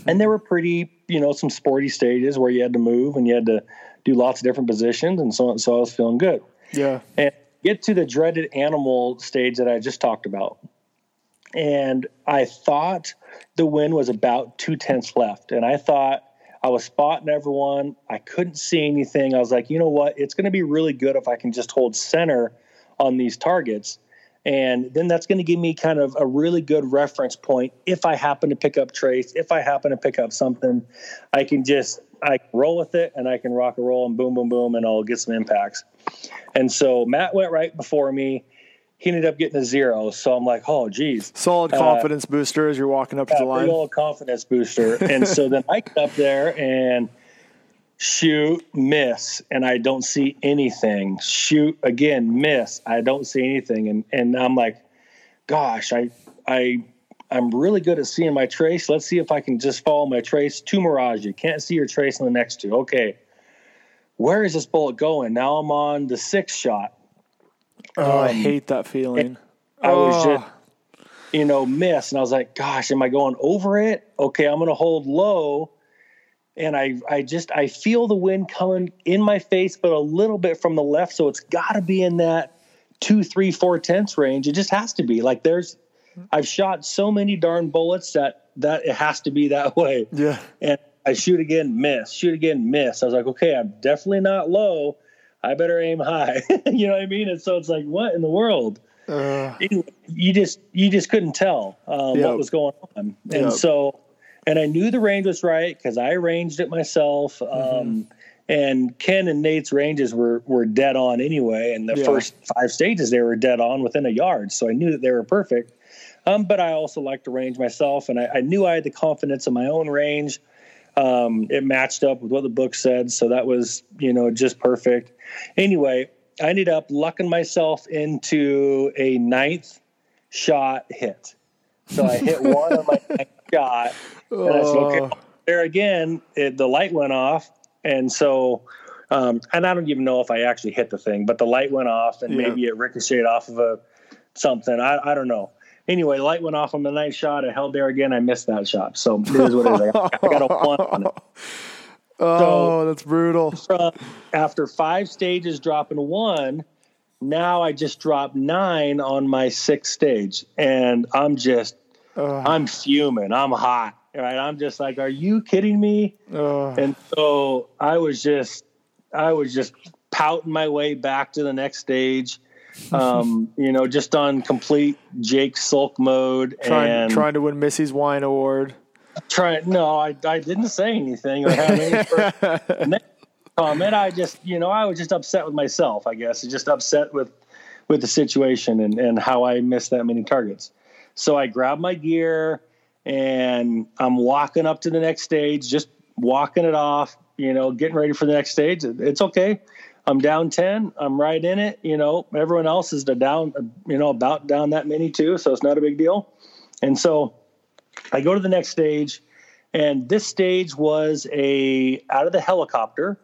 And they were pretty, you know, some sporty stages where you had to move and you had to do lots of different positions and so on. So I was feeling good. Yeah. And get to the dreaded animal stage that I just talked about. And I thought the wind was about two tenths left. And I thought I was spotting everyone. I couldn't see anything. I was like, you know what? It's going to be really good if I can just hold center on these targets. And then that's going to give me kind of a really good reference point. If I happen to pick up trace, if I happen to pick up something, I can just I can roll with it and I can rock and roll and boom, boom, boom, and I'll get some impacts. And so Matt went right before me. He ended up getting a zero. So I'm like, oh, geez. Solid uh, confidence uh, booster as you're walking up to the line. Big confidence booster. and so then I get up there and – shoot, miss, and I don't see anything. Shoot again, miss, I don't see anything, and and I'm like, gosh, I I I'm really good at seeing my trace. Let's see if I can just follow my trace to Mirage. You can't see your trace in the next two. Okay, where is this bullet going? Now I'm on the sixth shot. Oh, um, I hate that feeling. I oh. was just you know miss, and I was like, gosh, am I going over it? Okay, I'm going to hold low and I I just I feel the wind coming in my face, but a little bit from the left. So it's got to be in that two, three, four tenths range. It just has to be. Like there's, I've shot so many darn bullets that that it has to be that way. Yeah. And I shoot again, miss. Shoot again, miss. I was like, okay, I'm definitely not low. I better aim high. you know what I mean? And so it's like, what in the world? Uh, you just you just couldn't tell um, what was going on, and so and I knew the range was right because I arranged it myself. Mm-hmm. Um, and Ken and Nate's ranges were were dead on anyway. And the yeah. first five stages they were dead on within a yard, so I knew that they were perfect. Um, but I also liked to range myself, and I, I, knew I had the confidence in my own range. Um, it matched up with what the book said, so that was you know just perfect. Anyway, I ended up lucking myself into a ninth shot hit. So I hit one on my ninth shot, and I said, okay, oh. there again, it, the light went off. And so, um, and I don't even know if I actually hit the thing, but the light went off and yeah. maybe it ricocheted off of a something. I, I don't know. Anyway, light went off on the night shot. I held there again. I missed that shot. So it is what it is. I got, I got a one on it. Oh, so, that's brutal. From, after five stages dropping one, now I just dropped nine on my sixth stage. And I'm just, uh, I'm fuming. I'm hot right? I'm just like, are you kidding me? Uh, and so I was just, I was just pouting my way back to the next stage. Um, you know, just on complete Jake sulk mode trying, and trying to win Missy's wine award. Trying, no, I, I didn't say anything or have any comment. I just, you know, I was just upset with myself, I guess, just upset with, with the situation and, and how I missed that many targets. So I grabbed my gear, and I'm walking up to the next stage, just walking it off, you know, getting ready for the next stage. It's okay. I'm down 10. I'm right in it. You know, everyone else is down, you know, about down that many too. So it's not a big deal. And so I go to the next stage and this stage was a out of the helicopter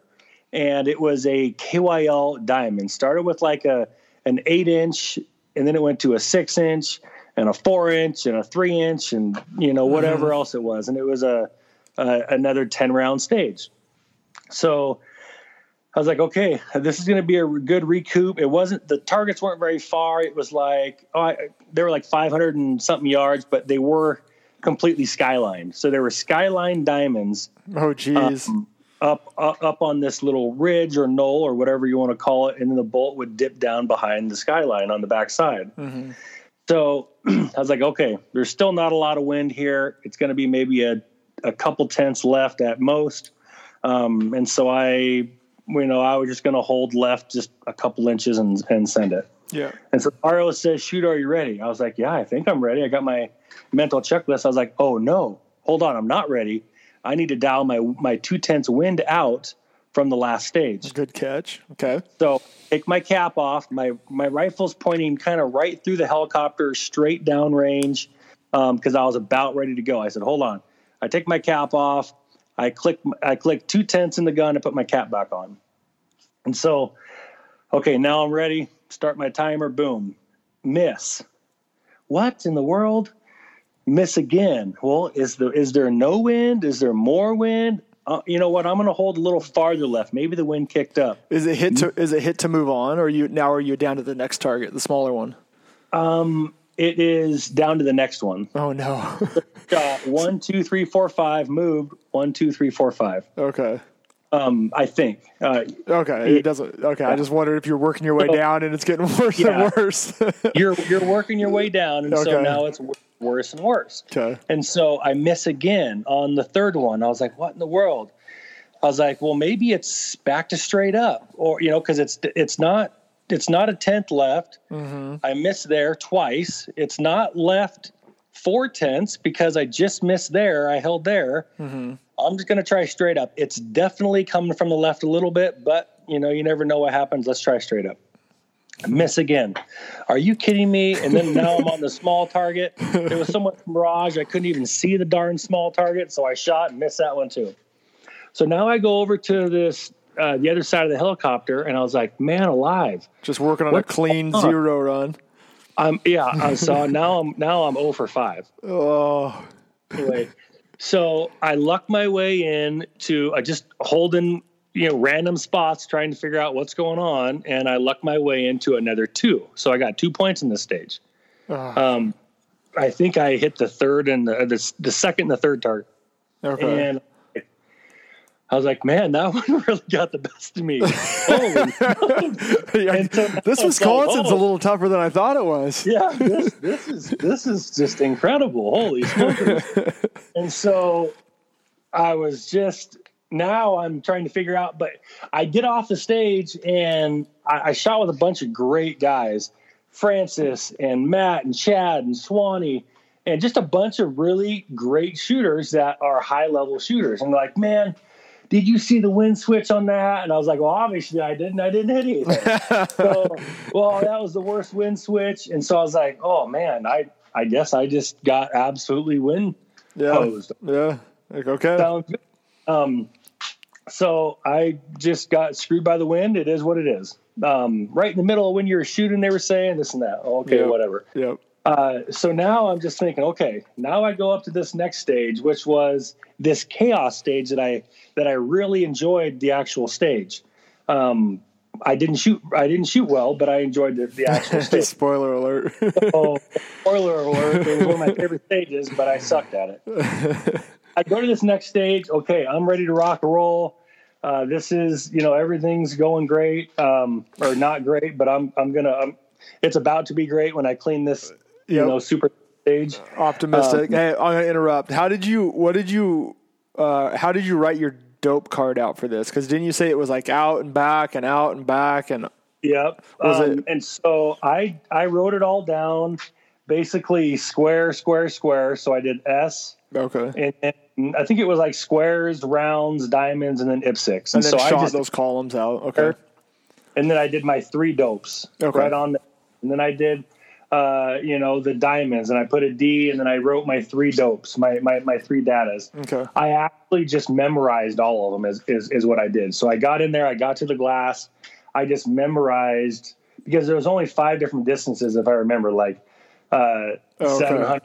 and it was a KYL diamond. Started with like a, an eight inch and then it went to a six inch and a four inch and a three inch and you know whatever mm-hmm. else it was. And it was a, a, another 10 round stage. So i was like okay this is going to be a good recoup. It wasn't the targets weren't very far. It was like oh, I, they were like 500 and something yards but they were completely skyline so there were skyline diamonds oh geez um, up, up up on this little ridge or knoll or whatever you want to call it and then the bolt would dip down behind the skyline on the back side. Mm-hmm. so I was like, okay, there's still not a lot of wind here. It's going to be maybe a, a couple tenths left at most. Um, and so I, you know, I was just going to hold left just a couple inches and, and send it. Yeah. And so RO says, shoot, are you ready? I was like, yeah, I think I'm ready. I got my mental checklist. I was like, oh no, hold on. I'm not ready. I need to dial my, my two tenths wind out from the last stage. Good catch. Okay. So take my cap off. My my rifle's pointing kind of right through the helicopter, straight down range, because um, I was about ready to go. I said, "Hold on." I take my cap off. I click I click two tenths in the gun and put my cap back on. And so, okay, now I'm ready. Start my timer. Boom, miss. What in the world? Miss again. Well, is there is there no wind? Is there more wind? Uh, you know what? I'm going to hold a little farther left. Maybe the wind kicked up. Is it hit to is it hit to move on, or you now are you down to the next target, the smaller one? Um, it is down to the next one. Oh no! uh, one, two, three, four, five. Moved. One, two, three, four, five. Okay. Um, I think. Uh, okay, it doesn't. Okay, I just wondered if you're working your way so, down and it's getting worse yeah. and worse. you're you're working your way down, and okay. so now it's worse and worse. Okay. And so I miss again on the third one. I was like, what in the world? I was like, well, maybe it's back to straight up, or you know, because it's it's not it's not a tenth left. Mm-hmm. I missed there twice. It's not left four tenths because I just missed there. I held there. Mm-hmm. I'm just going to try straight up. It's definitely coming from the left a little bit, but you know, you never know what happens. Let's try straight up. Miss again. Are you kidding me? And then now I'm on the small target. There was so much mirage, I couldn't even see the darn small target. So I shot and missed that one too. So now I go over to this, uh, the other side of the helicopter, and I was like, man alive. Just working on a clean zero run. Um, yeah. Uh, so now I'm, now I'm 0 for 5. Oh. Anyway, so I lucked my way in to uh, just holding you know random spots trying to figure out what's going on and i lucked my way into another two so i got two points in this stage oh. um, i think i hit the third and the, the, the second and the third target okay. and I was like, man, that one really got the best of me. Holy so this Wisconsin's like, oh, a little tougher than I thought it was. Yeah, this, this is this is just incredible. Holy smokes! and so I was just now I'm trying to figure out, but I get off the stage and I, I shot with a bunch of great guys, Francis and Matt and Chad and Swanee, and just a bunch of really great shooters that are high level shooters. And like, man, did you see the wind switch on that? And I was like, well, obviously I didn't. I didn't hit anything. so, well, that was the worst wind switch. And so I was like, oh man, I I guess I just got absolutely wind yeah. posed. Yeah. Like, okay. Sounds good. Um, so I just got screwed by the wind. It is what it is. Um, right in the middle of when you were shooting, they were saying this and that. Okay, yep. whatever. Yep. Uh, so now I'm just thinking, okay, now I go up to this next stage, which was this chaos stage that I that I really enjoyed the actual stage. Um, I didn't shoot. I didn't shoot well, but I enjoyed the, the actual stage. spoiler alert! oh, spoiler alert! It was one of my favorite stages, but I sucked at it. I go to this next stage. Okay, I'm ready to rock and roll. Uh, this is, you know, everything's going great, um, or not great, but I'm, I'm gonna, I'm, it's about to be great when I clean this, you yep. know, super stage. Optimistic. Um, hey, I'm gonna interrupt. How did you? What did you? Uh, how did you write your dope card out for this? Because didn't you say it was like out and back and out and back and? Yep. Was um, it? And so I I wrote it all down, basically square, square, square. So I did S. Okay. And, and I think it was like squares, rounds, diamonds, and then IPSCs. And, and then so shot I just those columns out. Okay. And then I did my three dopes okay. right on. The, and then I did, uh, you know, the diamonds, and I put a D, and then I wrote my three dopes, my my, my three datas. Okay. I actually just memorized all of them. Is, is is what I did. So I got in there. I got to the glass. I just memorized because there was only five different distances, if I remember, like uh, okay. 700,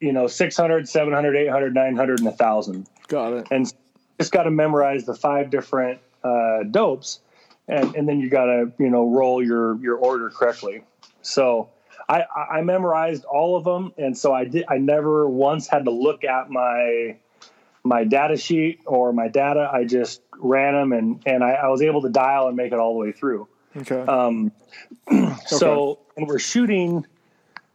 you know 600 700 800 900 and 1000 got it. And just got to memorize the five different uh, dopes and, and then you got to you know roll your your order correctly. So I, I memorized all of them and so i did i never once had to look at my my data sheet or my data. I just ran them and and i, I was able to dial and make it all the way through. Okay. Um so okay. and we're shooting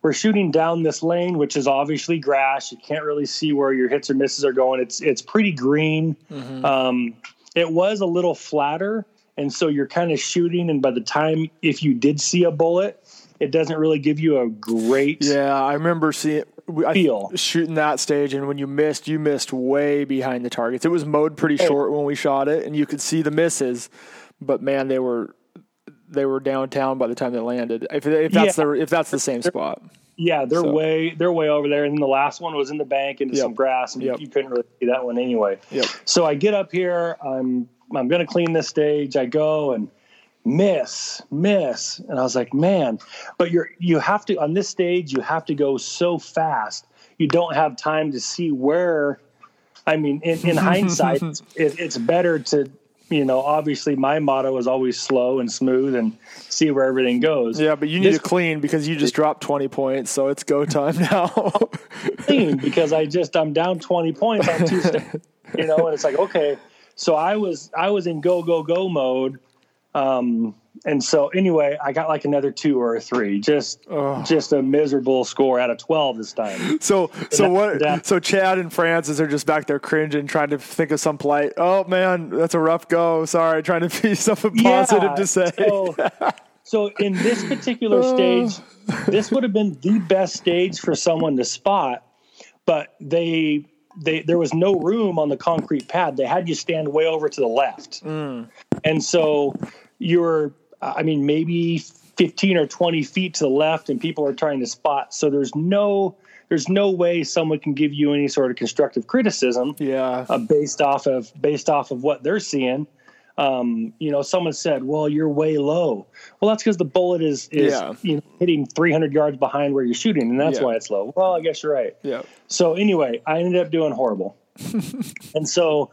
we're shooting down this lane, which is obviously grass. You can't really see where your hits or misses are going. It's it's pretty green. Mm-hmm. Um, it was a little flatter, and so you're kind of shooting. And by the time if you did see a bullet, it doesn't really give you a great. Yeah, I remember seeing. I, feel. shooting that stage, and when you missed, you missed way behind the targets. It was mowed pretty short when we shot it, and you could see the misses, but man, they were they were downtown by the time they landed. If, if that's yeah. the if that's the same spot. Yeah, they're so. way they're way over there, and then the last one was in the bank into yep. some grass, and yep. you couldn't really see that one anyway. Yep. So I get up here, I'm I'm gonna clean this stage. I go and miss, miss, and I was like, man, but you're you have to on this stage you have to go so fast. You don't have time to see where. I mean, in, in hindsight, it, it's better to you know, obviously my motto is always slow and smooth and see where everything goes. Yeah, but you need this, to clean because you just dropped 20 points, so it's go time now. clean because I just I'm down 20 points on Tuesday, you know, and it's like okay, so I was I was in go go go mode um, and so anyway, I got like another two or a three, just oh. just a miserable score out of twelve this time. So so what? That, so Chad and Francis are just back there cringing, trying to think of some polite. Oh man, that's a rough go. Sorry, trying to be something positive yeah, to say. So, so in this particular stage, this would have been the best stage for someone to spot, but they they there was no room on the concrete pad. They had you stand way over to the left, mm. and so you're, I mean, maybe 15 or 20 feet to the left and people are trying to spot. So there's no, there's no way someone can give you any sort of constructive criticism. Yeah. Uh, based off of, based off of what they're seeing. Um, you know, someone said, well, you're way low. Well, that's because the bullet is, is yeah. you know, hitting 300 yards behind where you're shooting. And that's yeah. why it's low. Well, I guess you're right. Yeah. So anyway, I ended up doing horrible. and so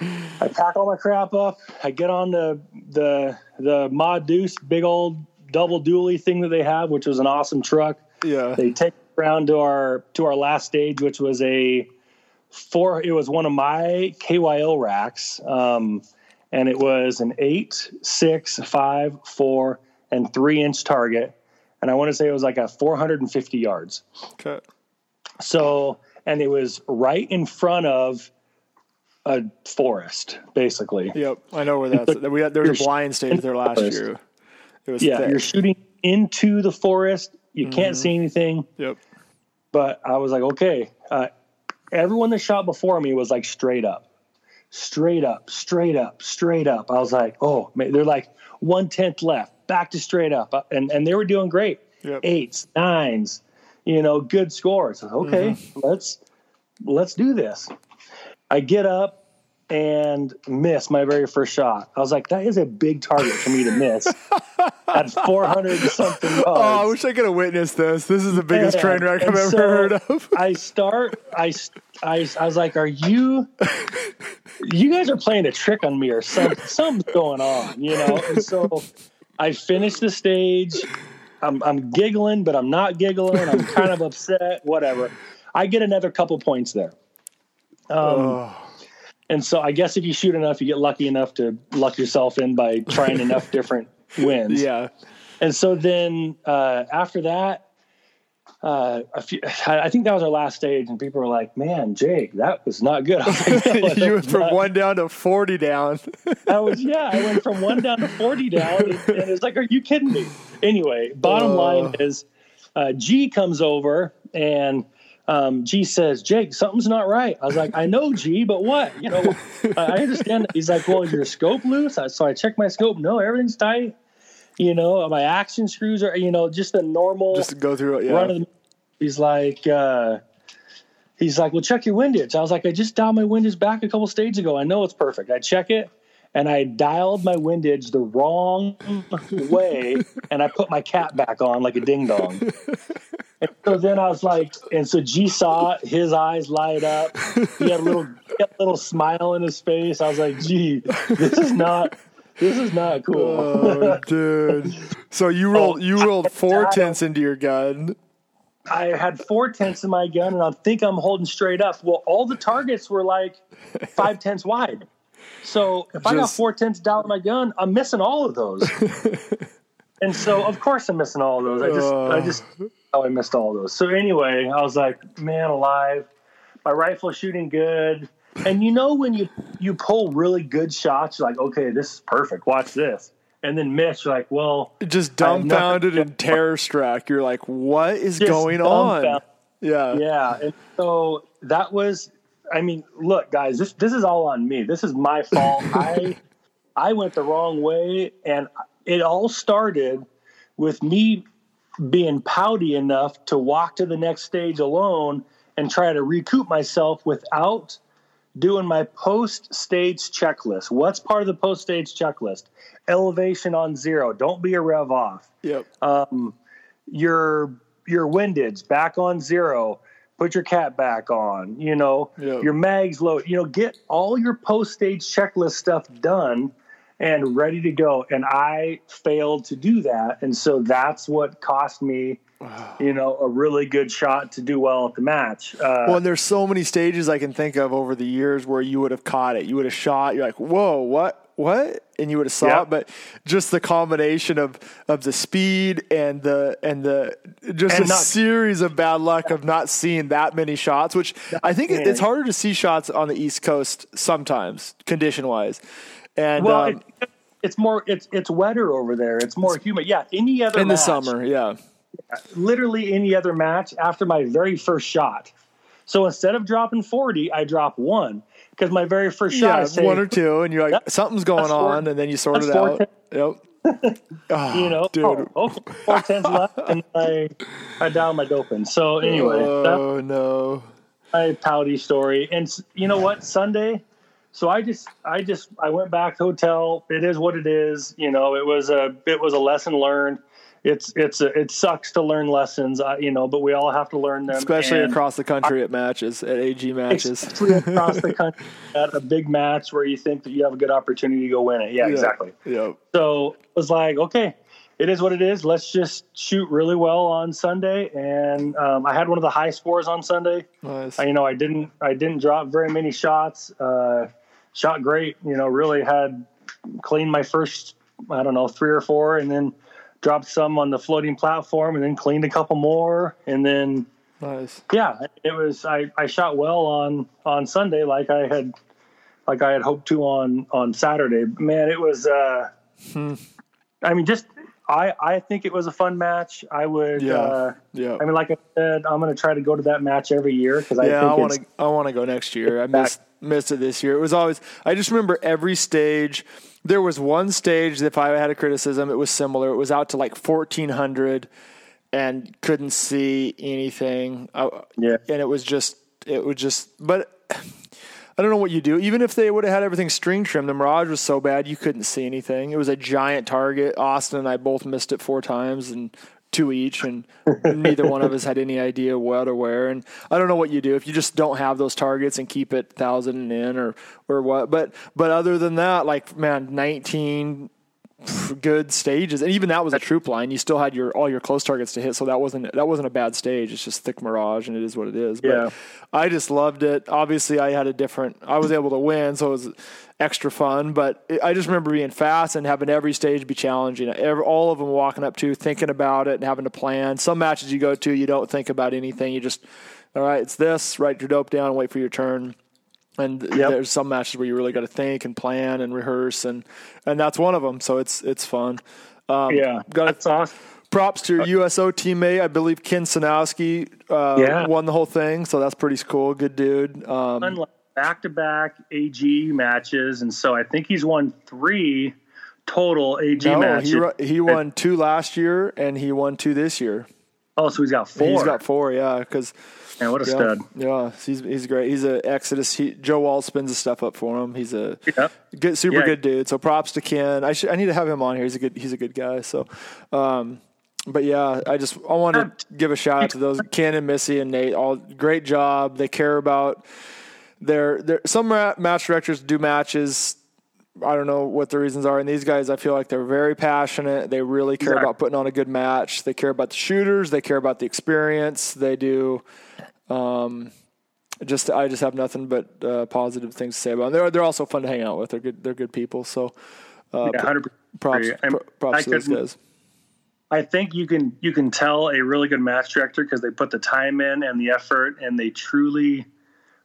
I pack all my crap up. I get on the the the Mod Deuce big old double dually thing that they have, which was an awesome truck. Yeah. They take around to our to our last stage, which was a four. It was one of my KYL racks, um, and it was an eight, six, five, four, and three inch target, and I want to say it was like a 450 yards. Okay. So, and it was right in front of a forest, basically. Yep, I know where that's. we had, there was a blind stage there last forest. year. It was yeah, thick. you're shooting into the forest. You mm-hmm. can't see anything. Yep. But I was like, okay. Uh, everyone that shot before me was like straight up, straight up, straight up, straight up. I was like, oh, man. they're like one tenth left, back to straight up, uh, and and they were doing great. Yep. Eights, nines, you know, good scores. Okay, mm-hmm. let's let's do this. I get up and miss my very first shot. I was like, that is a big target for me to miss at 400 something yards. Oh, I wish I could have witnessed this. This is the biggest and, train wreck I've ever so heard of. I start, I, I, I was like, are you, you guys are playing a trick on me or something, something's going on, you know? And so I finish the stage. I'm, I'm giggling, but I'm not giggling. I'm kind of upset, whatever. I get another couple points there. Um, oh. And so I guess if you shoot enough, you get lucky enough to luck yourself in by trying enough different wins. Yeah. And so then uh, after that, uh, few, I think that was our last stage, and people were like, "Man, Jake, that was not good." Was like, no, you went from not. one down to forty down. I was, yeah, I went from one down to forty down, and, and it's like, "Are you kidding me?" Anyway, bottom uh. line is, uh, G comes over and um, G says, Jake, something's not right. I was like, I know, G, but what? You know, I understand. He's like, well, is your scope loose? So I check my scope. No, everything's tight. You know, my action screws are, you know, just the normal. Just to go through it, yeah. The, he's like, uh, he's like, well, check your windage. I was like, I just dialed my windage back a couple stages ago. I know it's perfect. I check it and I dialed my windage the wrong way, and I put my cap back on like a ding dong. And so then I was like, and so G saw it, his eyes light up. He had a little, had a little smile in his face. I was like, G, this is not. This is not cool, oh, dude. So you rolled you rolled four tenths into your gun. I had four tenths in my gun, and I think I'm holding straight up. Well, all the targets were like five tenths wide. So if Just, I got four tenths down in my gun, I'm missing all of those. and so of course I'm missing all of those. I just uh, I just oh I missed all those. So anyway, I was like, man, alive. My rifle shooting good, and you know when you you pull really good shots, you're like, okay, this is perfect. Watch this. And then miss, you're like, well, just dumbfounded and terror struck. You're like, what is going on? Yeah, yeah. And so that was. I mean, look, guys, this this is all on me. This is my fault. I I went the wrong way, and it all started with me being pouty enough to walk to the next stage alone and try to recoup myself without doing my post stage checklist. What's part of the post stage checklist? Elevation on zero. Don't be a rev off. Yep. Um, your your windage back on zero. Put your cat back on. You know yep. your mags low. You know get all your post stage checklist stuff done and ready to go. And I failed to do that. And so that's what cost me, you know, a really good shot to do well at the match. Uh, well, and there's so many stages I can think of over the years where you would have caught it. You would have shot. You're like, whoa, what? What? And you would have saw yeah. it, but just the combination of, of the speed and the and the just and a not, series of bad luck of not seeing that many shots, which I think it's harder to see shots on the East Coast sometimes, condition wise. And well, um, it, it's more it's it's wetter over there. It's more humid. Yeah, any other in match, the summer. Yeah, literally any other match after my very first shot. So instead of dropping forty, I drop one because my very first shot. Yeah, say, one or two, and you're like something's going on, and then you sort it out. Yep. Ah, oh, you know, dude. Oh, okay, four tens left, and I I down my doping. So anyway, oh no, my pouty story. And you know what? Sunday, so I just I just I went back to hotel. It is what it is. You know, it was a it was a lesson learned. It's it's a, it sucks to learn lessons, uh, you know, but we all have to learn them, especially across the country at matches at AG matches. Especially across the country at a big match where you think that you have a good opportunity to go win it. Yeah, yeah. exactly. Yeah. So it was like, okay, it is what it is. Let's just shoot really well on Sunday. And um, I had one of the high scores on Sunday. Nice. I, you know, I didn't I didn't drop very many shots. Uh, shot great. You know, really had cleaned my first, I don't know, three or four, and then dropped some on the floating platform, and then cleaned a couple more, and then nice. Yeah, it was. I I shot well on on Sunday, like I had like I had hoped to on on Saturday. Man, it was. uh hmm. I mean, just I, I think it was a fun match. I would, yeah, uh, yeah. I mean, like I said, I'm going to try to go to that match every year because I yeah, think I want to. I want to go next year. I missed missed it this year. It was always. I just remember every stage. There was one stage. That if I had a criticism, it was similar. It was out to like 1400, and couldn't see anything. yeah, and it was just. It was just. But I don't know what you do. Even if they would have had everything string trimmed, the Mirage was so bad you couldn't see anything. It was a giant target. Austin and I both missed it four times and two each, and neither one of us had any idea what or where. And I don't know what you do if you just don't have those targets and keep it thousand and in or or what. But but other than that, like man, nineteen good stages, and even that was a troop line. You still had your all your close targets to hit, so that wasn't that wasn't a bad stage. It's just thick mirage, and it is what it is. But I just loved it. Obviously, I had a different. I was able to win, so it was extra fun. But I just remember being fast and having every stage be challenging. Every, all of them walking up to, thinking about it, and having to plan. Some matches you go to, you don't think about anything. You just, all right, it's this. Write your dope down, wait for your turn. And yep. there's some matches where you really got to think and plan and rehearse, and and that's one of them. So it's it's fun. Um, yeah, got that's awesome. Props to your USO teammate. I believe Ken Sanowski uh, yeah. won the whole thing, so that's pretty cool. Good dude. Um, back to back AG matches, and so I think he's won three total AG no, matches. He, he won two last year, and he won two this year. Oh, so he's got four. He's got four, yeah. Because Man, what a yeah, stud! Yeah, he's he's great. He's a Exodus. He, Joe Wall spins the stuff up for him. He's a yeah. good, super yeah. good dude. So props to Ken. I should I need to have him on here. He's a good he's a good guy. So, um, but yeah, I just I want to give a shout out to those Ken and Missy and Nate. All great job. They care about their their some match directors do matches I don't know what the reasons are. And these guys, I feel like they're very passionate. They really care exactly. about putting on a good match. They care about the shooters. They care about the experience. They do. Um, just I just have nothing but uh, positive things to say about them. They're they're also fun to hang out with. They're good. They're good people. So, uh, yeah, props, props, props to those guys. I think you can you can tell a really good match director because they put the time in and the effort, and they truly.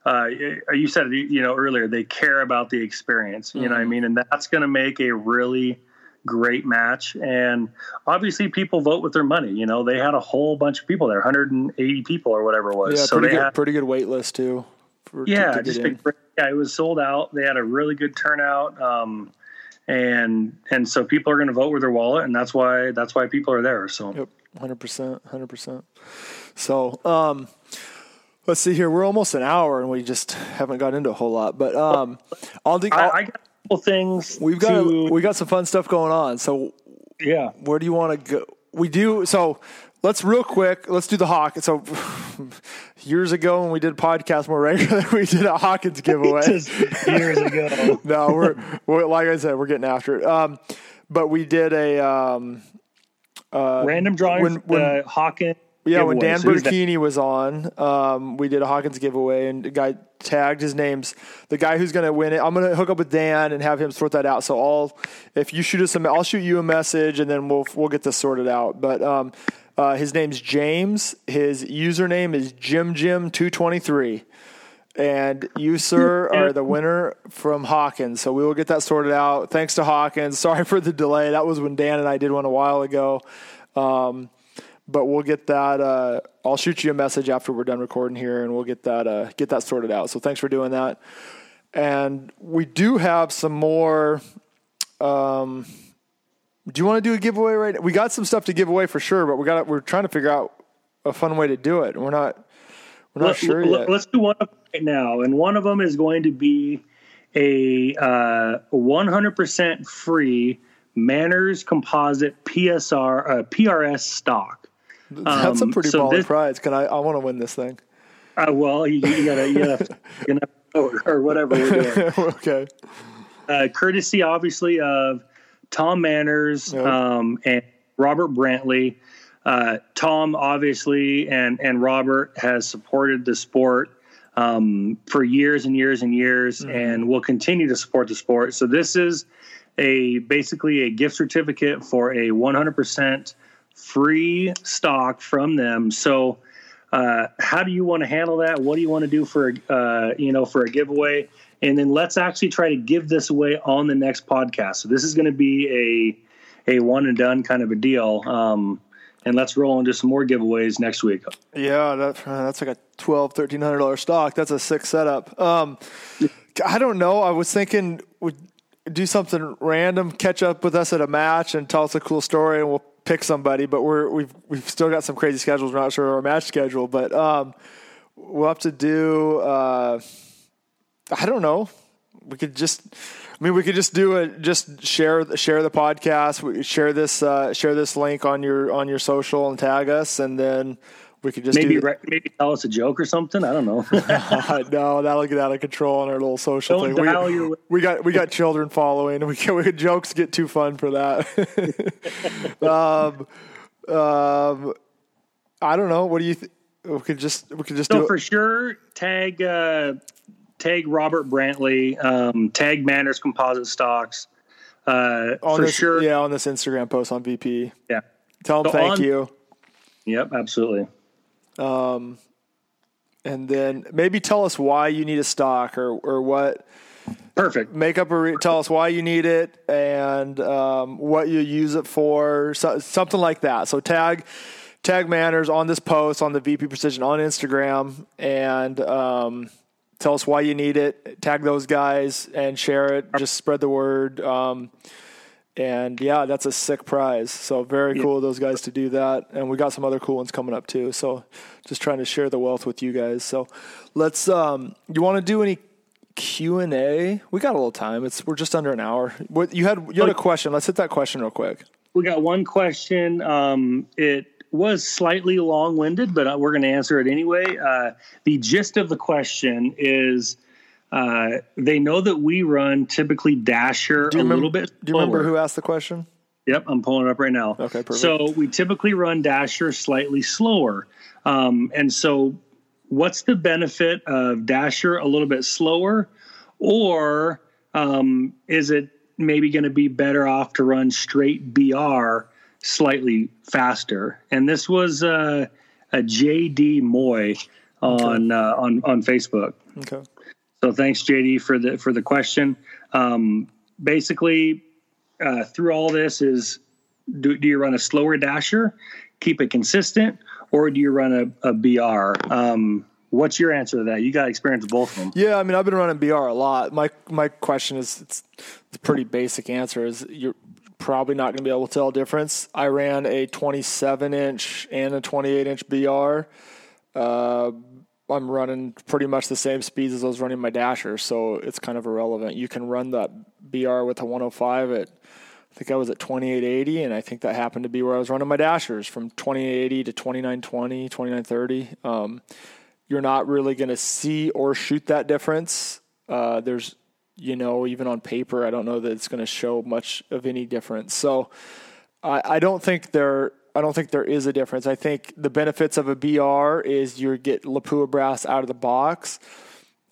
Uh, you said you know earlier they care about the experience. You mm-hmm. know what I mm-hmm. mean, and that's going to make a really great match. And obviously, people vote with their money. You know, they had a whole bunch of people there, 180 people or whatever it was. Yeah, so pretty good, had, pretty good wait list too. For, yeah, to, to just yeah, it was sold out. They had a really good turnout. Um, and and so people are going to vote with their wallet, and that's why that's why people are there. So, yep, hundred percent, hundred percent. So, um, let's see here. We're almost an hour, and we just haven't got into a whole lot. But um, I'll, do, I, I got things. We've got to, we got some fun stuff going on. So, yeah, where do you want to go? We do so let's real quick. Let's do the Hawk. So years ago when we did podcast more regularly, we did a Hawkins giveaway. years ago. no, we're, we're, like I said, we're getting after it. Um, but we did a um, uh, random drawing. When, when uh, Hawkins. Yeah, when Dan so Bertini was on, um, we did a Hawkins giveaway, and the guy tagged his name's the guy who's going to win it. I'm going to hook up with Dan and have him sort that out. So I'll, if you shoot us a, I'll shoot you a message, and then we'll we'll get this sorted out. But um, uh, his name's James. His username is Jim Jim 223 and you, sir, are the winner from Hawkins. So we will get that sorted out. Thanks to Hawkins. Sorry for the delay. That was when Dan and I did one a while ago. Um, but we'll get that. Uh, I'll shoot you a message after we're done recording here, and we'll get that uh, get that sorted out. So thanks for doing that. And we do have some more. Um, do you want to do a giveaway right now? We got some stuff to give away for sure, but we got we're trying to figure out a fun way to do it. We're not we're not let, sure yet. Let's do one right now, and one of them is going to be a uh, 100% free Manners Composite PSR uh, PRS stock. That's um, a pretty so baller this, prize. Can I? I want to win this thing. Uh, well, you, you gotta, you gotta, you or, or whatever we're doing. okay. Uh, courtesy, obviously, of Tom Manners yep. um, and Robert Brantley. Uh, Tom, obviously, and and Robert has supported the sport um, for years and years and years, mm-hmm. and will continue to support the sport. So this is a basically a gift certificate for a 100% free stock from them. So. Uh, how do you want to handle that? What do you want to do for uh, you know for a giveaway? and then let's actually try to give this away on the next podcast. So this is going to be a a one and done kind of a deal. Um, and let's roll into some more giveaways next week. Yeah, that, uh, that's like a twelve, thirteen hundred dollar stock. That's a sick setup. Um, I don't know. I was thinking would do something random, catch up with us at a match, and tell us a cool story, and we'll pick somebody. But we're we've we've still got some crazy schedules. We're not sure of our match schedule, but um, we'll have to do. Uh, I don't know. We could just. I mean, we could just do a Just share share the podcast. Share this uh, share this link on your on your social and tag us, and then we could just maybe re- maybe tell us a joke or something. I don't know. no, that'll get out of control on our little social don't thing. We, we, got we got children following, we can, we jokes get too fun for that. um, um, I don't know. What do you? think? We could just we could just so do for sure tag uh, tag Robert Brantley, um, tag Manners Composite Stocks. Uh, for this, sure. Yeah, on this Instagram post on VP. Yeah. Tell them so thank on, you. Yep, absolutely. Um, and then maybe tell us why you need a stock or, or what. Perfect. Make up a re- tell us why you need it and um, what you use it for, so, something like that. So tag tag Manners on this post on the VP Precision on Instagram and um, tell us why you need it, tag those guys, and share it. Just spread the word. Um, and yeah, that's a sick prize. So very cool of those guys to do that. And we got some other cool ones coming up too. So just trying to share the wealth with you guys. So let's. Um, you want to do any Q and A? We got a little time. It's we're just under an hour. What you had? You had a question. Let's hit that question real quick. We got one question. Um, it was slightly long winded, but uh, we're going to answer it anyway. Uh, the gist of the question is uh, they know that we run typically Dasher a remember, little bit. Do you remember who asked the question? Yep, I'm pulling it up right now. Okay, perfect. So we typically run Dasher slightly slower. Um, and so, what's the benefit of Dasher a little bit slower? Or um, is it maybe going to be better off to run straight BR slightly faster. And this was uh, a JD Moy on okay. uh, on on Facebook. Okay. So thanks, JD, for the for the question. Um, basically, uh, through all this is do, do you run a slower dasher, keep it consistent, or do you run a, a BR? Um, what's your answer to that? You got experience with both of them. Yeah, I mean, I've been running BR a lot. My my question is, it's, a pretty basic answer. Is you're probably not going to be able to tell a difference. I ran a 27 inch and a 28 inch BR. Uh, I'm running pretty much the same speeds as I was running my dasher, so it's kind of irrelevant. You can run that BR with a 105 at I think I was at 2880, and I think that happened to be where I was running my dashers from 2880 to 2920, 2930. Um, you're not really going to see or shoot that difference. Uh, there's, you know, even on paper, I don't know that it's going to show much of any difference. So I, I don't think there. I don't think there is a difference. I think the benefits of a BR is you get Lapua brass out of the box.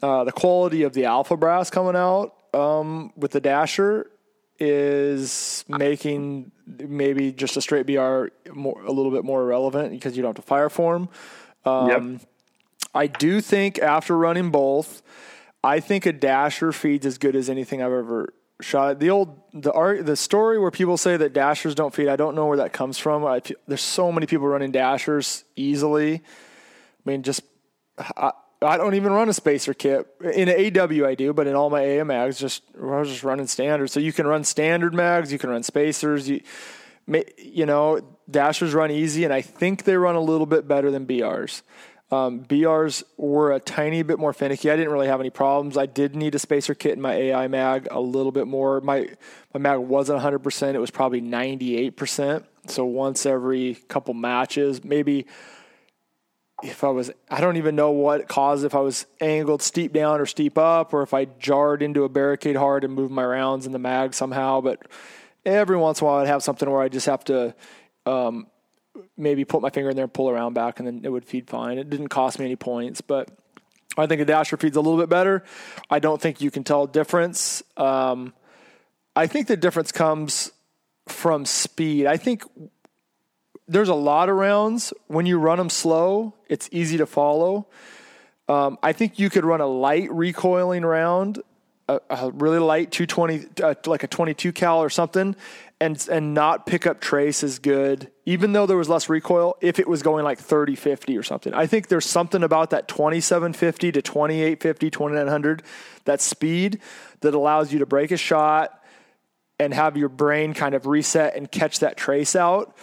Uh, the quality of the alpha brass coming out um, with the dasher is making maybe just a straight BR more, a little bit more relevant because you don't have to fire form. Um, yep. I do think after running both, I think a dasher feeds as good as anything I've ever shot. The old the art the story where people say that dashers don't feed. I don't know where that comes from. I, there's so many people running dashers easily. I mean, just I, I don't even run a spacer kit. In AW I do, but in all my AM mags, just I was just running standard. So you can run standard mags, you can run spacers. You, you know, dashers run easy, and I think they run a little bit better than BRs. Um, BRs were a tiny bit more finicky. I didn't really have any problems. I did need a spacer kit in my AI mag a little bit more. My my mag wasn't 100%. It was probably 98%. So once every couple matches, maybe if I was, I don't even know what caused if I was angled steep down or steep up, or if I jarred into a barricade hard and moved my rounds in the mag somehow. But every once in a while, I'd have something where I just have to um, maybe put my finger in there and pull around back, and then it would feed fine. It didn't cost me any points, but I think a dasher feeds a little bit better. I don't think you can tell a difference. Um, I think the difference comes from speed. I think there's a lot of rounds when you run them slow. It's easy to follow. Um, I think you could run a light recoiling round, a, a really light 220, uh, like a 22 cal or something, and and not pick up trace as good, even though there was less recoil. If it was going like 30, 50 or something, I think there's something about that 2750 to 2850, 2900, that speed that allows you to break a shot and have your brain kind of reset and catch that trace out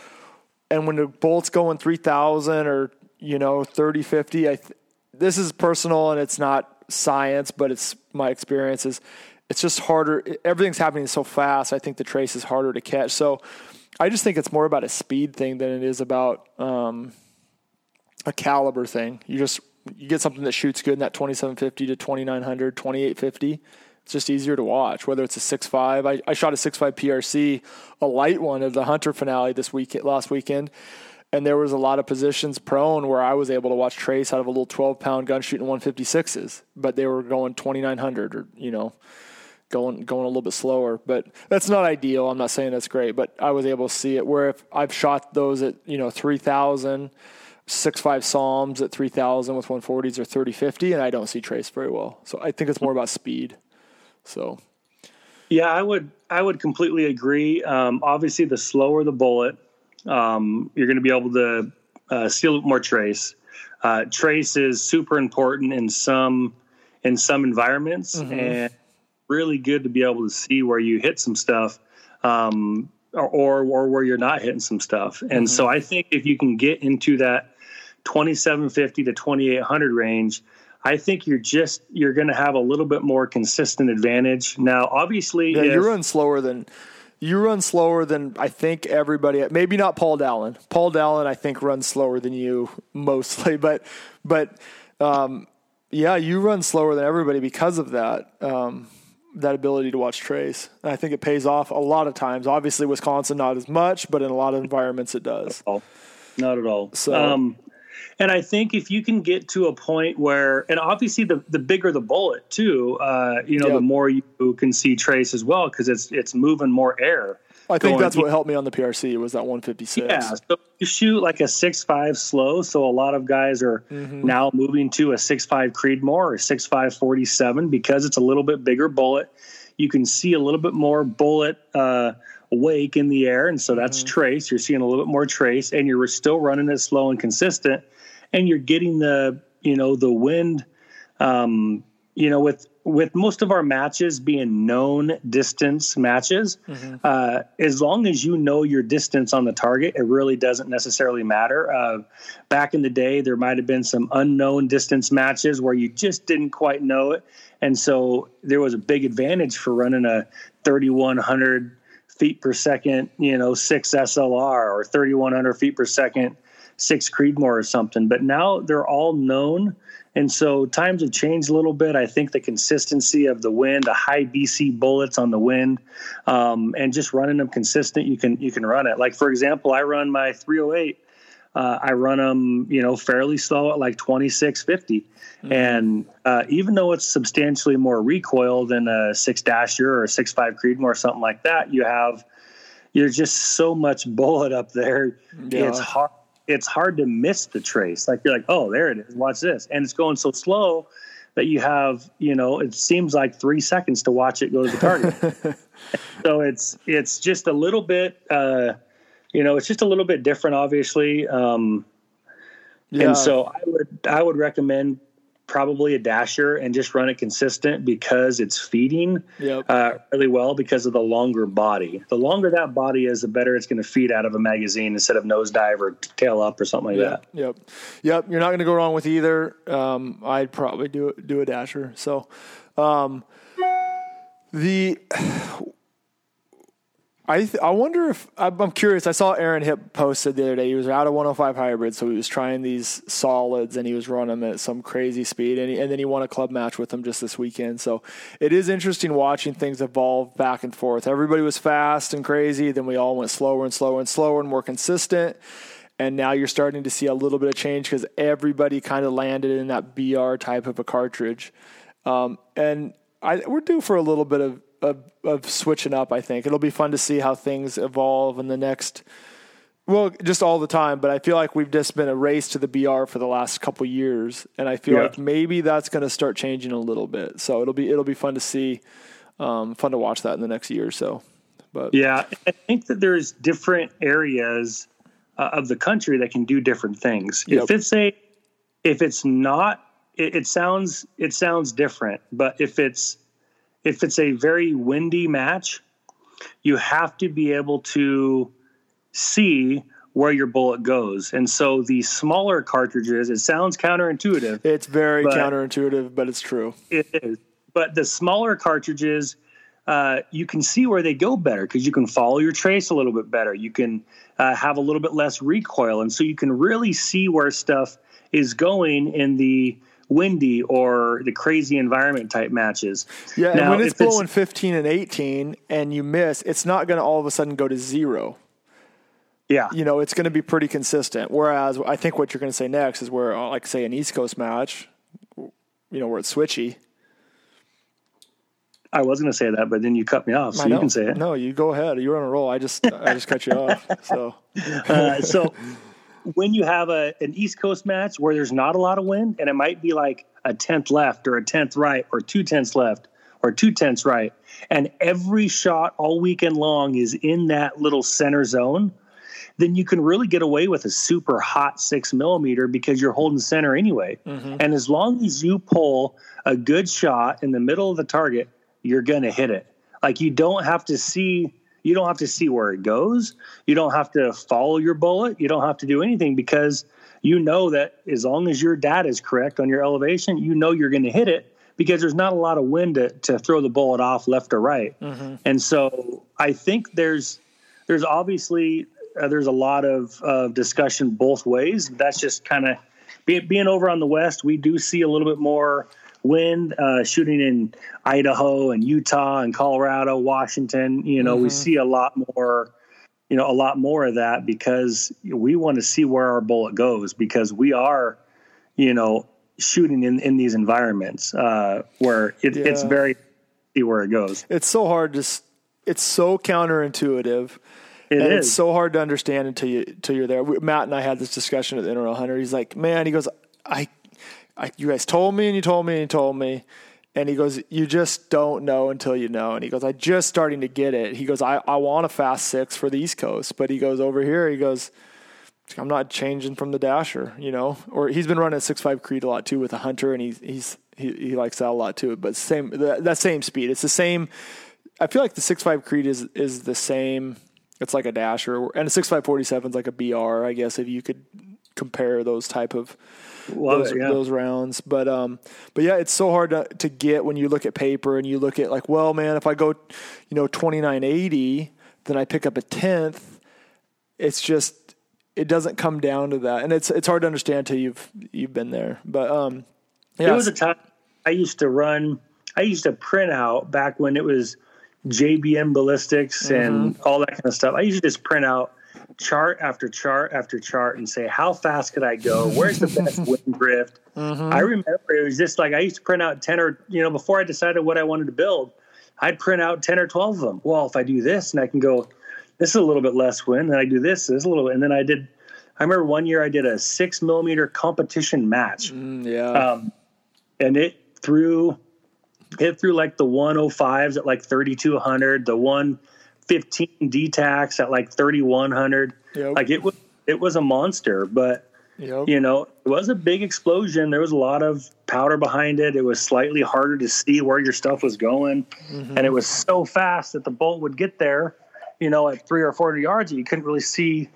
and when the bolt's going 3000 or you know 30 50 I th- this is personal and it's not science but it's my experience is it's just harder. Everything's happening so fast. I think the trace is harder to catch. So i just think it's more about a speed thing than it is about um, a caliber thing. You just you get something that shoots good in that 2750 to 2900 2850 it's just easier to watch. Whether it's a six five, I, I shot a six five PRC, a light one of the Hunter finale this week last weekend, and there was a lot of positions prone where I was able to watch trace out of a little twelve pound gun shooting one fifty sixes, but they were going twenty nine hundred or you know going going a little bit slower. But that's not ideal. I'm not saying that's great, but I was able to see it. Where if I've shot those at you know three thousand, six five SAUMs at three thousand with one forties or thirty fifty, and I don't see trace very well. So I think it's more about speed. So, yeah, I would I would completely agree. Um, obviously, the slower the bullet, um, you're going to be able to uh, little more trace. Uh, trace is super important in some in some environments, mm-hmm. and really good to be able to see where you hit some stuff. Um, or, or, or where you're not hitting some stuff. And mm-hmm. so I think if you can get into that 2750 to 2800 range, I think you're just you're going to have a little bit more consistent advantage. Now, obviously, yeah, if, you run slower than you run slower than I think everybody. Maybe not Paul Dallin. Paul Dallin, I think, runs slower than you mostly, but but um, yeah, you run slower than everybody because of that. Um, that ability to watch trace. And I think it pays off a lot of times. Obviously, Wisconsin not as much, but in a lot of environments it does. Not at all. Not at all. So, um, and I think if you can get to a point where, and obviously the, the bigger the bullet too, uh, you know, yep. the more you can see trace as well because it's it's moving more air. I think that's what helped me on the PRC was that 156. Yeah, so you shoot like a six five slow, so a lot of guys are mm-hmm. now moving to a six five Creedmoor or six five forty seven because it's a little bit bigger bullet. You can see a little bit more bullet uh, wake in the air, and so that's mm-hmm. trace. You're seeing a little bit more trace, and you're still running it slow and consistent, and you're getting the you know the wind. Um, you know, with with most of our matches being known distance matches, mm-hmm. uh, as long as you know your distance on the target, it really doesn't necessarily matter. Uh, back in the day, there might have been some unknown distance matches where you just didn't quite know it, and so there was a big advantage for running a 3100 feet per second, you know, six SLR or 3100 feet per second, six Creedmoor or something. But now they're all known and so times have changed a little bit. I think the consistency of the wind, the high BC bullets on the wind, um, and just running them consistent, you can you can run it. Like for example, I run my 308. Uh, I run them, you know, fairly slow at like 2650, mm-hmm. and uh, even though it's substantially more recoil than a six dasher or a six five Creedmoor or something like that, you have you're just so much bullet up there. Yeah. It's hard it's hard to miss the trace. Like you're like, oh, there it is. Watch this, and it's going so slow that you have, you know, it seems like three seconds to watch it go to the target. so it's it's just a little bit, uh, you know, it's just a little bit different, obviously. Um, yeah. And so I would I would recommend probably a dasher and just run it consistent because it's feeding yep. uh, really well because of the longer body. The longer that body is, the better it's going to feed out of a magazine instead of nosedive or tail up or something like yep. that. Yep, yep. You're not going to go wrong with either. Um, I'd probably do do a dasher. So um, the I th- I wonder if I'm curious. I saw Aaron Hip posted the other day. He was out of 105 hybrid, so he was trying these solids and he was running them at some crazy speed. And, he, and then he won a club match with them just this weekend. So it is interesting watching things evolve back and forth. Everybody was fast and crazy, then we all went slower and slower and slower and more consistent. And now you're starting to see a little bit of change because everybody kind of landed in that BR type of a cartridge. Um, and I, we're due for a little bit of of, of switching up. I think it'll be fun to see how things evolve in the next. Well, just all the time, but I feel like we've just been a race to the BR for the last couple years, and I feel yeah. like maybe that's going to start changing a little bit. So it'll be it'll be fun to see, um, fun to watch that in the next year or so. But yeah, I think that there's different areas uh, of the country that can do different things. Yep. If it's a, if it's not, it, it sounds it sounds different, but if it's if it's a very windy match, you have to be able to see where your bullet goes. And so the smaller cartridges, it sounds counterintuitive. It's very but counterintuitive, but it's true. It is. But the smaller cartridges, uh, you can see where they go better because you can follow your trace a little bit better. You can uh, have a little bit less recoil. And so you can really see where stuff is going in the windy or the crazy environment type matches. Yeah, now, and when it's blowing it's, 15 and 18 and you miss, it's not going to all of a sudden go to zero. Yeah. You know, it's going to be pretty consistent. Whereas I think what you're going to say next is where, uh, like, say, an East Coast match, you know, where it's switchy. I was going to say that, but then you cut me off, so you can say it. No, you go ahead. You're on a roll. I just, I just cut you off. So, uh, so when you have a an East Coast match where there's not a lot of wind, and it might be like a tenth left or a tenth right or two tenths left or two tenths right, and every shot all weekend long is in that little center zone, then you can really get away with a super hot six millimeter because you're holding center anyway. Mm-hmm. And as long as you pull a good shot in the middle of the target, you're going to hit it. Like you don't have to see you don't have to see where it goes. You don't have to follow your bullet. You don't have to do anything because you know that as long as your data is correct on your elevation, you know you're going to hit it because there's not a lot of wind to, to throw the bullet off left or right. Mm-hmm. And so I think there's there's obviously uh, there's a lot of uh, discussion both ways. That's just kind of be, being over on the west. We do see a little bit more wind uh, shooting in Idaho and Utah and Colorado, Washington. You know, mm-hmm. we see a lot more, you know, a lot more of that because we want to see where our bullet goes because we are, you know, shooting in, in these environments uh, where it, yeah. it's very see where it goes. It's so hard to it's so counterintuitive. It and is. it's so hard to understand until you until you're there. Matt and I had this discussion at the Inner Hunter. He's like, "Man," he goes, I, I, you guys told me and you told me and you told me." And he goes, You just don't know until you know. And he goes, I just starting to get it. He goes, I, I want a fast six for the East Coast. But he goes, Over here, he goes, I'm not changing from the dasher, you know. Or he's been running a six five Creed a lot too with a hunter, and he's he's he, he likes that a lot too. But same that, that same speed, it's the same. I feel like the six five Creed is is the same. It's like a dasher, and a six five forty seven is like a BR, I guess, if you could compare those type of those, it, yeah. those rounds. But um, but yeah, it's so hard to, to get when you look at paper and you look at like, well, man, if I go, you know, twenty nine eighty, then I pick up a tenth. It's just it doesn't come down to that, and it's it's hard to understand until you've you've been there. But um, yeah, There was a time I used to run. I used to print out back when it was JBM ballistics and Mm-hmm. all that kind of stuff. I used to just print out chart after chart after chart and say how fast could I go? Where's the best wind drift? Mm-hmm. I remember it was just like I used to print out ten or you know before I decided what I wanted to build, I'd print out ten or twelve of them. Well, if I do this and I can go, this is a little bit less wind, and I do this, this is a little, and then I did. I remember one year I did a six millimeter competition match Mm, yeah, um, and it threw it threw like the 105s at like 3200 the 115 DTACs at like 3100 Yep. like it was it was a monster but yep. you know it was a big explosion there was a lot of powder behind it it was slightly harder to see where your stuff was going Mm-hmm. and it was so fast that the bolt would get there you know at three or four hundred yards that you couldn't really see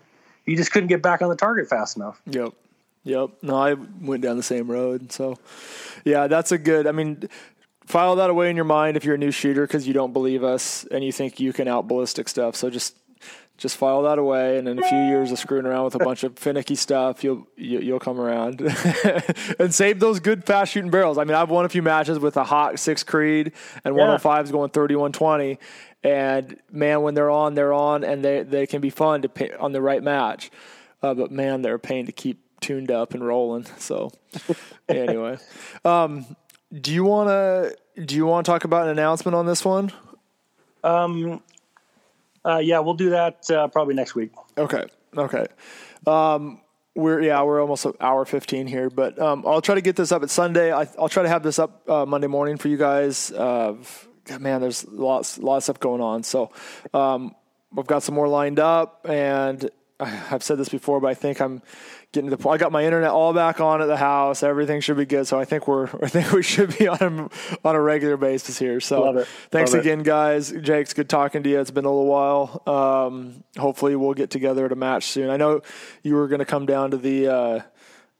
you just couldn't get back on the target fast enough Yep. Yep. No, I went down the same road. So, yeah, that's a good. I mean, file that away in your mind if you're a new shooter because you don't believe us and you think you can out ballistic stuff. So just just file that away, and in a few years of screwing around with a bunch of finicky stuff, you'll you, you'll come around and save those good fast shooting barrels. I mean, I've won a few matches with a hot six Creed and Yeah. 105s going 3120. And man, when they're on, they're on, and they, they can be fun to pay on the right match. Uh, but man, they're a pain to keep tuned up and rolling. So anyway, um, do you want to do you want to talk about an announcement on this one? Um, uh, yeah, we'll do that uh, probably next week. Okay, okay. Um, we're yeah, we're almost an hour fifteen here, but um, I'll try to get this up at Sunday. I, I'll try to have this up uh, Monday morning for you guys. Uh, man, there's lots a lot of stuff going on, so um, we've got some more lined up, and I've said this before, but I think I'm getting to the point. I got my internet all back on at the house. Everything should be good. So I think we're I think we should be on a on a regular basis here. So Love it. thanks Love it. again, guys. Jake's good talking to you. It's been a little while. Um, hopefully we'll get together at a match soon. I know you were going to come down to the uh,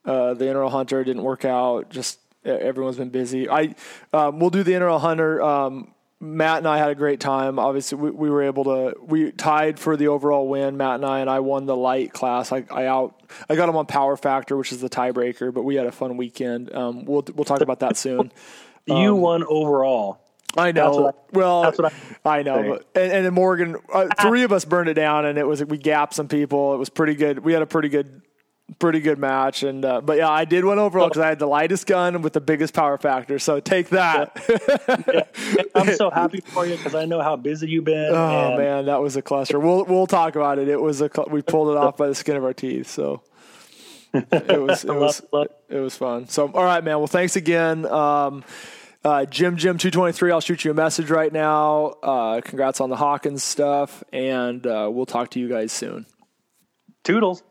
uh, the Integral Hunter. It didn't work out. Just everyone's been busy. I um, we'll do the Integral Hunter. Um, Matt and I had a great time. Obviously, we, we were able to. We tied for the overall win. Matt and I, and I won the light class. I, I out. I got him on power factor, which is the tiebreaker. But we had a fun weekend. Um, we'll we'll talk about that soon. you won overall. I know. That's what I- well, that's what I, know. think. But, and, and then Morgan, uh, three of us burned it down, and it was we gapped some people. It was pretty good. We had a pretty good, pretty good match. And uh, but yeah, I did win overall because I had the lightest gun with the biggest power factor. So take that. I'm so happy for you because I know how busy you've been. oh and man, that was a cluster. We'll we'll talk about it. It was a cl- we pulled it off by the skin of our teeth. So. It was it was love- it was fun. So all right, man. Well, thanks again. Um, uh, Jim Jim two twenty three. I'll shoot you a message right now. Uh, congrats on the Hawkins stuff, and uh, we'll talk to you guys soon. Toodles.